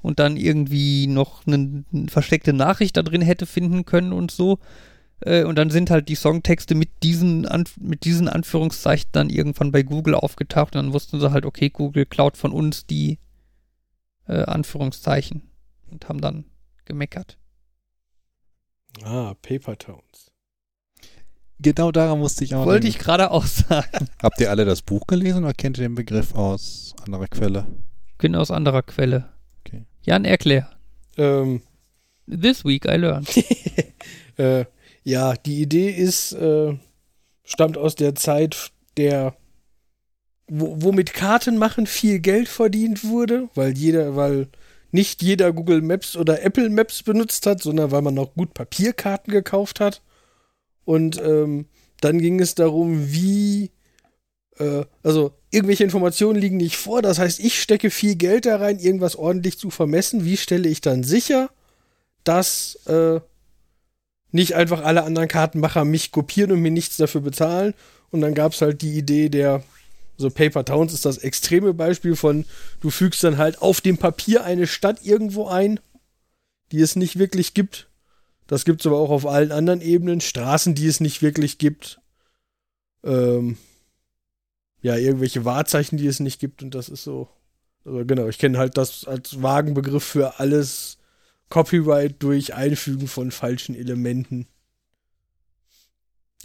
Speaker 2: und dann irgendwie noch eine, eine versteckte Nachricht da drin hätte finden können und so. Äh, Und dann sind halt die Songtexte mit diesen, mit diesen Anführungszeichen dann irgendwann bei Google aufgetaucht und dann wussten sie halt, okay, Google klaut von uns die äh, Anführungszeichen und haben dann gemeckert.
Speaker 3: Ah, Paper Towns.
Speaker 1: Genau daran musste ich auch
Speaker 2: Wollte
Speaker 1: denken.
Speaker 2: ich gerade auch sagen.
Speaker 1: Habt ihr alle das Buch gelesen oder kennt ihr den Begriff aus anderer Quelle?
Speaker 2: Bin aus anderer Quelle.
Speaker 1: Okay.
Speaker 2: Jan, erklär.
Speaker 3: Ähm,
Speaker 2: This week I learned.
Speaker 3: äh, ja, die Idee ist, äh, stammt aus der Zeit der, wo, wo mit Karten machen viel Geld verdient wurde, weil jeder, weil nicht jeder Google Maps oder Apple Maps benutzt hat, sondern weil man noch gut Papierkarten gekauft hat. Und ähm, dann ging es darum, wie, äh, also irgendwelche Informationen liegen nicht vor. Das heißt, ich stecke viel Geld da rein, irgendwas ordentlich zu vermessen. Wie stelle ich dann sicher, dass äh, nicht einfach alle anderen Kartenmacher mich kopieren und mir nichts dafür bezahlen. Und dann gab es halt die Idee der, so Paper Towns ist das extreme Beispiel von, du fügst dann halt auf dem Papier eine Stadt irgendwo ein, die es nicht wirklich gibt. Das gibt es aber auch auf allen anderen Ebenen. Straßen, die es nicht wirklich gibt. Ähm, ja, irgendwelche Wahrzeichen, die es nicht gibt. Und das ist so. Also genau, ich kenne halt das als vagen Begriff für alles Copyright durch Einfügen von falschen Elementen.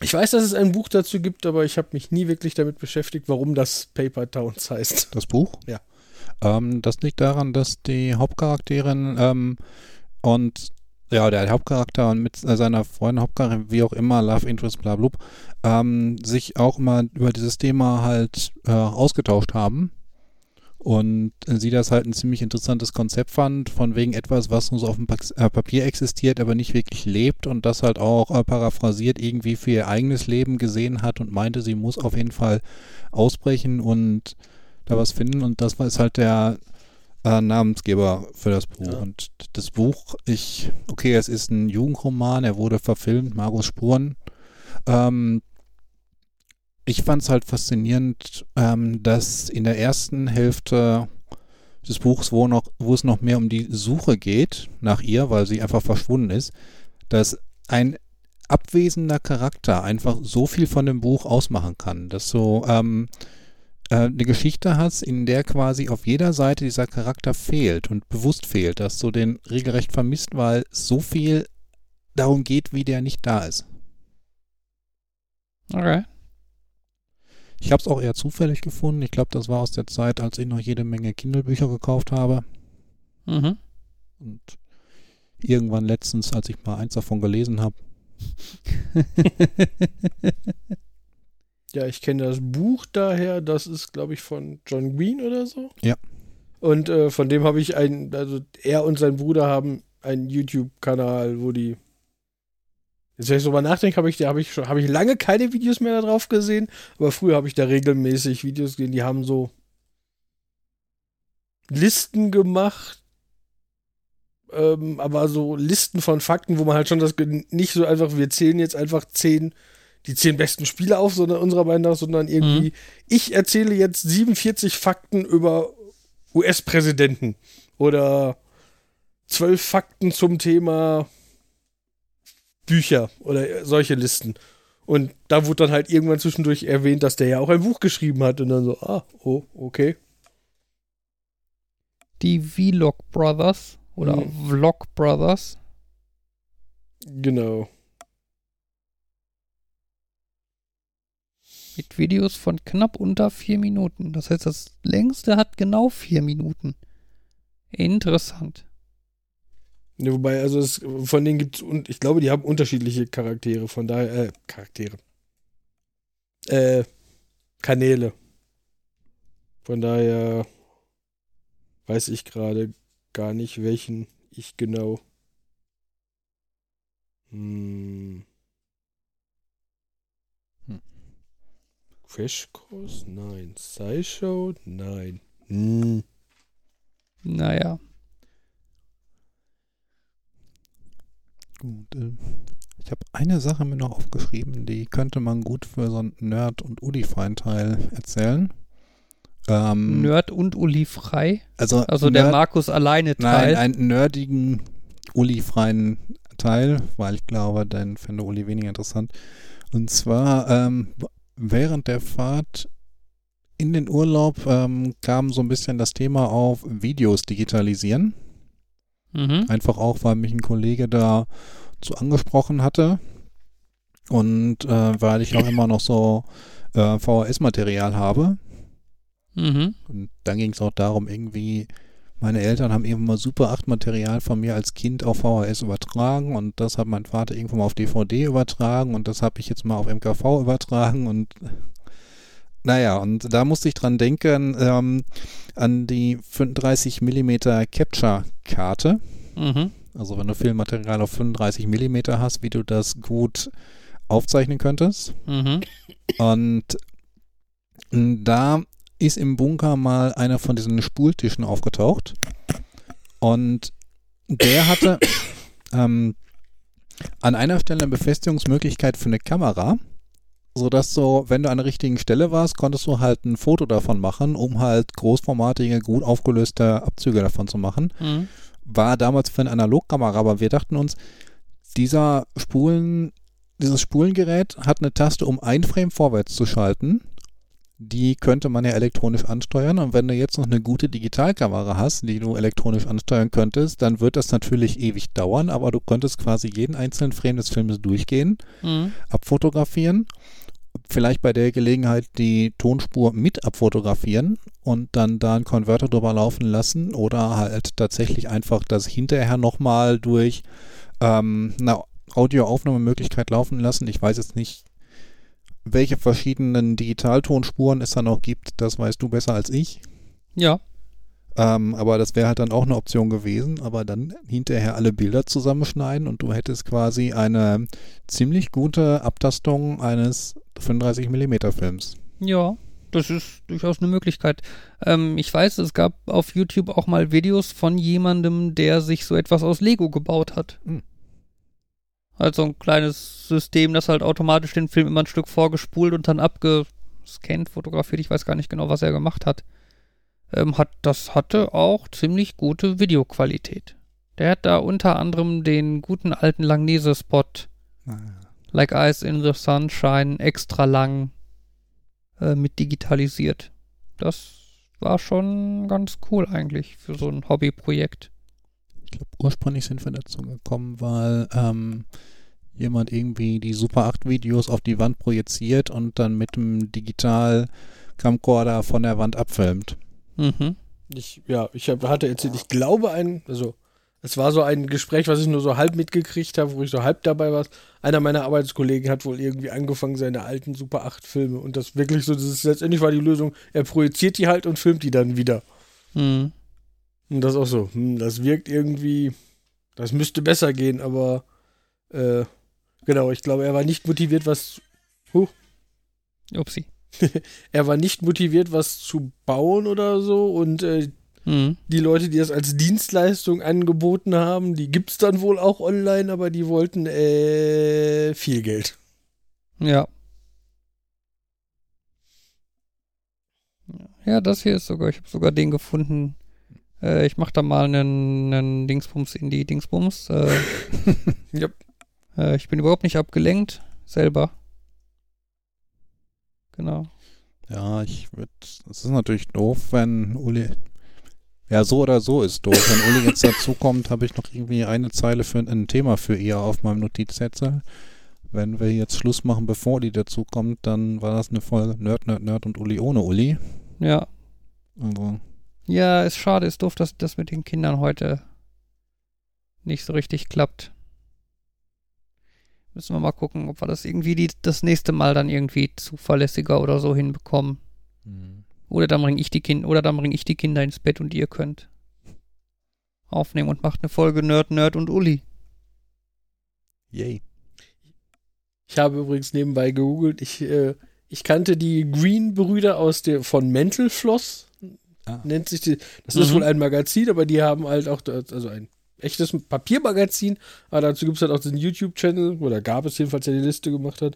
Speaker 3: Ich weiß, dass es ein Buch dazu gibt, aber ich habe mich nie wirklich damit beschäftigt, warum das Paper Towns heißt.
Speaker 1: Das Buch?
Speaker 3: Ja.
Speaker 1: Ähm, das liegt daran, dass die Hauptcharakterin ähm, und ja, der Hauptcharakter und mit seiner Freundin, Hauptcharakter, wie auch immer, Love Interest, bla bla, ähm, sich auch immer über dieses Thema halt äh, ausgetauscht haben. Und sie das halt ein ziemlich interessantes Konzept fand, von wegen etwas, was nur so auf dem äh, Papier existiert, aber nicht wirklich lebt und das halt auch äh, paraphrasiert irgendwie für ihr eigenes Leben gesehen hat und meinte, sie muss auf jeden Fall ausbrechen und da was finden. Und das war ist halt der äh, Namensgeber für das Buch.
Speaker 3: Ja.
Speaker 1: Und das Buch, ich, okay, es ist ein Jugendroman, er wurde verfilmt, Markus Spuren. Ähm, ich fand es halt faszinierend, ähm, dass in der ersten Hälfte des Buchs, wo, noch, wo es noch mehr um die Suche geht nach ihr, weil sie einfach verschwunden ist, dass ein abwesender Charakter einfach so viel von dem Buch ausmachen kann, dass so ähm, äh, eine Geschichte hast, in der quasi auf jeder Seite dieser Charakter fehlt und bewusst fehlt, dass du den regelrecht vermisst, weil so viel darum geht, wie der nicht da ist.
Speaker 2: Okay.
Speaker 1: Ich habe es auch eher zufällig gefunden. Ich glaube, das war aus der Zeit, als ich noch jede Menge Kindle-Bücher gekauft habe.
Speaker 2: Mhm.
Speaker 1: Und irgendwann letztens, als ich mal eins davon gelesen habe,
Speaker 3: Ja, ich kenne das Buch daher, das ist, glaube ich, von John Green oder so.
Speaker 1: Ja.
Speaker 3: Und äh, von dem habe ich einen, also er und sein Bruder haben einen YouTube-Kanal, wo die. Jetzt, wenn ich drüber nachdenke, habe ich, da habe ich schon, habe ich lange keine Videos mehr da drauf gesehen, aber früher habe ich da regelmäßig Videos gesehen, die haben so Listen gemacht, ähm, aber so Listen von Fakten, wo man halt schon das nicht so einfach, wir zählen jetzt einfach zehn, die zehn besten Spiele auf, sondern unserer Meinung nach, sondern irgendwie, ich erzähle jetzt 47 Fakten über US-Präsidenten oder zwölf Fakten zum Thema Bücher oder solche Listen. Und da wurde dann halt irgendwann zwischendurch erwähnt, dass der ja auch ein Buch geschrieben hat und dann so, ah, oh, okay.
Speaker 2: die Vlog Brothers oder
Speaker 3: Mhm.
Speaker 2: Vlog Brothers.
Speaker 3: Genau.
Speaker 2: Mit Videos von knapp unter vier Minuten. Das heißt, das längste hat genau vier Minuten. Interessant.
Speaker 3: Ja, wobei, also es, von denen gibt's und ich glaube, die haben unterschiedliche Charaktere, von daher, äh, Charaktere. Äh, Kanäle. Von daher weiß ich gerade gar nicht, welchen ich genau. Hm.
Speaker 1: Hm.
Speaker 3: Crash Course? Nein. SciShow? Nein. Hm.
Speaker 2: Naja.
Speaker 1: Gut. Äh, ich habe eine Sache mir noch aufgeschrieben, die könnte man gut für so einen Nerd- und Uli-freien Teil erzählen. Ähm,
Speaker 2: Nerd und Uli frei.
Speaker 1: also
Speaker 2: Also der
Speaker 1: Nerd-
Speaker 2: Markus alleine
Speaker 1: Nein,
Speaker 2: Teil.
Speaker 1: einen nerdigen, Uli-freien Teil, weil ich glaube, den fände Uli weniger interessant. Und zwar ähm, während der Fahrt in den Urlaub ähm, kam so ein bisschen das Thema auf Videos digitalisieren.
Speaker 2: Mhm.
Speaker 1: Einfach auch, weil mich ein Kollege da zu angesprochen hatte. Und äh, weil ich auch immer noch so äh, VHS-Material habe.
Speaker 2: Mhm.
Speaker 1: Und dann ging es auch darum, irgendwie, meine Eltern haben irgendwann mal Super 8 Material von mir als Kind auf VHS übertragen und das hat mein Vater irgendwann mal auf DVD übertragen und das habe ich jetzt mal auf MKV übertragen und naja, und da musste ich dran denken, ähm, an die 35 mm Capture-Karte.
Speaker 2: Mhm.
Speaker 1: Also wenn du Filmmaterial auf 35 mm hast, wie du das gut aufzeichnen könntest.
Speaker 2: Mhm.
Speaker 1: Und da ist im Bunker mal einer von diesen Spultischen aufgetaucht. Und der hatte ähm, an einer Stelle eine Befestigungsmöglichkeit für eine Kamera, sodass so, wenn du an der richtigen Stelle warst, konntest du halt ein Foto davon machen, um halt großformatige, gut aufgelöste Abzüge davon zu machen.
Speaker 2: Mhm.
Speaker 1: War damals für eine Analogkamera, aber wir dachten uns, dieser Spulen, dieses Spulengerät hat eine Taste, um ein Frame vorwärts zu schalten. Die könnte man ja elektronisch ansteuern. Und wenn du jetzt noch eine gute Digitalkamera hast, die du elektronisch ansteuern könntest, dann wird das natürlich ewig dauern, aber du könntest quasi jeden einzelnen Frame des Filmes durchgehen,
Speaker 2: Mhm.
Speaker 1: abfotografieren, vielleicht bei der Gelegenheit die Tonspur mit abfotografieren und dann da einen Konverter drüber laufen lassen oder halt tatsächlich einfach das hinterher nochmal durch ähm, eine Audioaufnahmemöglichkeit laufen lassen. Ich weiß jetzt nicht, welche verschiedenen Digitaltonspuren es da noch gibt. Das weißt du besser als ich.
Speaker 2: Ja.
Speaker 1: Ähm, aber das wäre halt dann auch eine Option gewesen. Aber dann hinterher alle Bilder zusammenschneiden und du hättest quasi eine ziemlich gute Abtastung eines 35 mm Films.
Speaker 2: Ja, das ist durchaus eine Möglichkeit. Ähm, ich weiß, es gab auf YouTube auch mal Videos von jemandem, der sich so etwas aus Lego gebaut hat.
Speaker 1: Hm.
Speaker 2: Also ein kleines System, das halt automatisch den Film immer ein Stück vorgespult und dann abgescannt, fotografiert. Ich weiß gar nicht genau, was er gemacht hat. Ähm, hat das hatte auch ziemlich gute Videoqualität. Der hat da unter anderem den guten alten Langnese-Spot Like Eyes in the Sunshine extra lang äh, mit digitalisiert. Das war schon ganz cool eigentlich für so ein Hobbyprojekt.
Speaker 1: Ich glaube, ursprünglich sind wir dazu gekommen, weil ähm, jemand irgendwie die Super 8 Videos auf die Wand projiziert und dann mit dem Digital Camcorder von der Wand abfilmt.
Speaker 2: Mhm.
Speaker 3: Ich, ja, ich hab, hatte erzählt, ich glaube ein, also es war so ein Gespräch, was ich nur so halb mitgekriegt habe, wo ich so halb dabei war. Einer meiner Arbeitskollegen hat wohl irgendwie angefangen, seine alten Super 8 Filme und das wirklich so, das ist, letztendlich war die Lösung, er projiziert die halt und filmt die dann wieder.
Speaker 2: Mhm.
Speaker 3: Und das auch so, hm, das wirkt irgendwie, das müsste besser gehen, aber äh, genau, ich glaube, er war nicht motiviert, was,
Speaker 2: Upsi.
Speaker 3: er war nicht motiviert, was zu bauen oder so und äh,
Speaker 2: Mhm.
Speaker 3: die Leute, die das als Dienstleistung angeboten haben, die gibt es dann wohl auch online, aber die wollten äh, viel Geld.
Speaker 2: Ja. Ja, das hier ist sogar, ich habe sogar den gefunden. Äh, ich mache da mal einen, einen Dingsbums in die Dingsbums. Äh,
Speaker 3: Ja.
Speaker 2: äh, ich bin überhaupt nicht abgelenkt. Selber. Genau.
Speaker 1: Ja, ich würde. Es ist natürlich doof, wenn Uli. Ja, so oder so ist doof. Wenn Uli jetzt dazukommt, habe ich noch irgendwie eine Zeile für ein Thema für ihr auf meinem Notizzettel. Wenn wir jetzt Schluss machen, bevor Uli dazukommt, dann war das eine Folge Nerd, Nerd, Nerd und Uli ohne Uli.
Speaker 2: Ja.
Speaker 1: Also,
Speaker 2: Ja, ist schade, ist doof, dass das mit den Kindern heute nicht so richtig klappt. Müssen wir mal gucken, ob wir das irgendwie die, das nächste Mal dann irgendwie zuverlässiger oder so hinbekommen.
Speaker 1: hm.
Speaker 2: Oder dann bringe ich die Kinder oder dann bringe ich die Kinder ins Bett und ihr könnt aufnehmen und macht eine Folge Nerd, Nerd und Uli.
Speaker 1: yay.
Speaker 3: Ich habe übrigens nebenbei gegoogelt. Ich, äh, ich kannte die Green-Brüder aus der von Mental Floss.
Speaker 1: Ah.
Speaker 3: Nennt sich die. Das ist
Speaker 2: Mhm.
Speaker 3: wohl ein Magazin, aber die haben halt auch, also ein echtes Papiermagazin. Aber dazu gibt es halt auch den YouTube-Channel, oder gab es jedenfalls, der die Liste gemacht hat.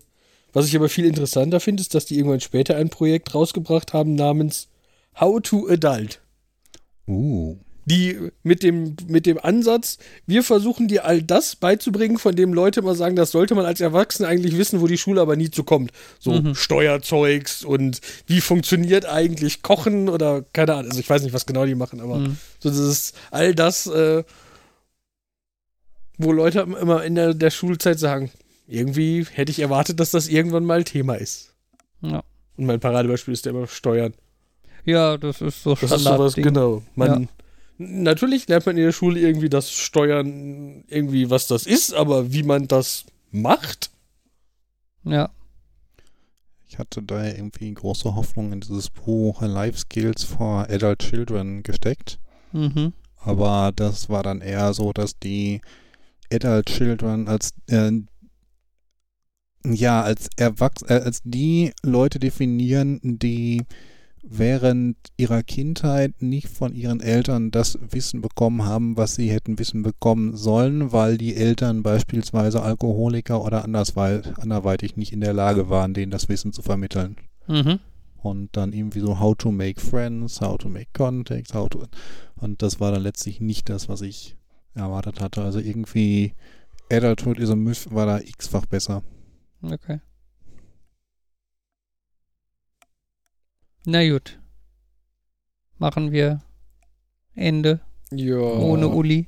Speaker 3: Was ich aber viel interessanter finde, ist, dass die irgendwann später ein Projekt rausgebracht haben namens How to Adult.
Speaker 1: Uh.
Speaker 3: die mit dem, mit dem Ansatz, wir versuchen dir all das beizubringen, von dem Leute immer sagen, das sollte man als Erwachsener eigentlich wissen, wo die Schule aber nie zu kommt. So
Speaker 2: Mhm.
Speaker 3: Steuerzeugs und wie funktioniert eigentlich Kochen oder keine Ahnung. Also ich weiß nicht, was genau die machen, aber
Speaker 2: Mhm.
Speaker 3: so das ist all das, äh, wo Leute immer in der, der Schulzeit sagen, irgendwie hätte ich erwartet, dass das irgendwann mal Thema ist.
Speaker 2: Ja.
Speaker 3: Und mein Paradebeispiel ist ja immer Steuern.
Speaker 2: ja, das ist so
Speaker 3: Das ist sowas, genau. Man, Natürlich lernt man in der Schule irgendwie das Steuern, irgendwie was das ist, aber wie man das macht,
Speaker 2: Ja.
Speaker 1: Ich hatte da irgendwie große Hoffnung in dieses Buch Life Skills for Adult Children gesteckt.
Speaker 2: Mhm.
Speaker 1: Aber das war dann eher so, dass die Adult Children als äh, ja, als Erwachs äh, als die Leute definieren, die während ihrer Kindheit nicht von ihren Eltern das Wissen bekommen haben, was sie hätten wissen bekommen sollen, weil die Eltern beispielsweise Alkoholiker oder anderweitig nicht in der Lage waren, denen das Wissen zu vermitteln.
Speaker 2: Mhm.
Speaker 1: Und dann irgendwie so how to make friends, how to make contacts, how to und das war dann letztlich nicht das, was ich erwartet hatte. Also irgendwie Adulthood is a Myth war da x-fach besser.
Speaker 2: Okay. Na gut. Machen wir Ende
Speaker 3: ja.
Speaker 2: ohne Uli.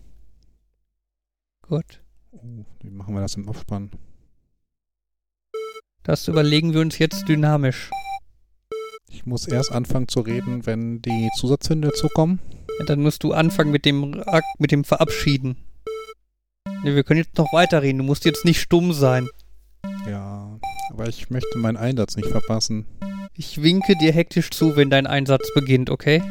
Speaker 2: Gut.
Speaker 1: Oh, wie machen wir das im Abspann?
Speaker 2: Das überlegen wir uns jetzt dynamisch.
Speaker 1: Ich muss erst anfangen zu reden, wenn die Zusatzhünde zukommen.
Speaker 2: Ja, dann musst du anfangen mit dem mit dem Verabschieden. Ja, wir können jetzt noch weiterreden. Du musst jetzt nicht stumm sein.
Speaker 1: Ja, aber ich möchte meinen Einsatz nicht verpassen.
Speaker 2: Ich winke dir hektisch zu, wenn dein Einsatz beginnt, okay?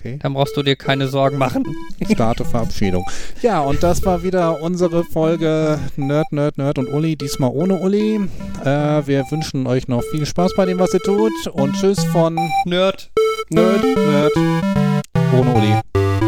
Speaker 1: Okay.
Speaker 2: Dann brauchst du dir keine Sorgen machen.
Speaker 1: Starte Verabschiedung. Ja, und das war wieder unsere Folge Nerd, Nerd, Nerd und Uli. Diesmal ohne Uli. Äh, wir wünschen euch noch viel Spaß bei dem, was ihr tut. Und tschüss von
Speaker 2: Nerd.
Speaker 1: Nerd, Nerd ohne Bonuri.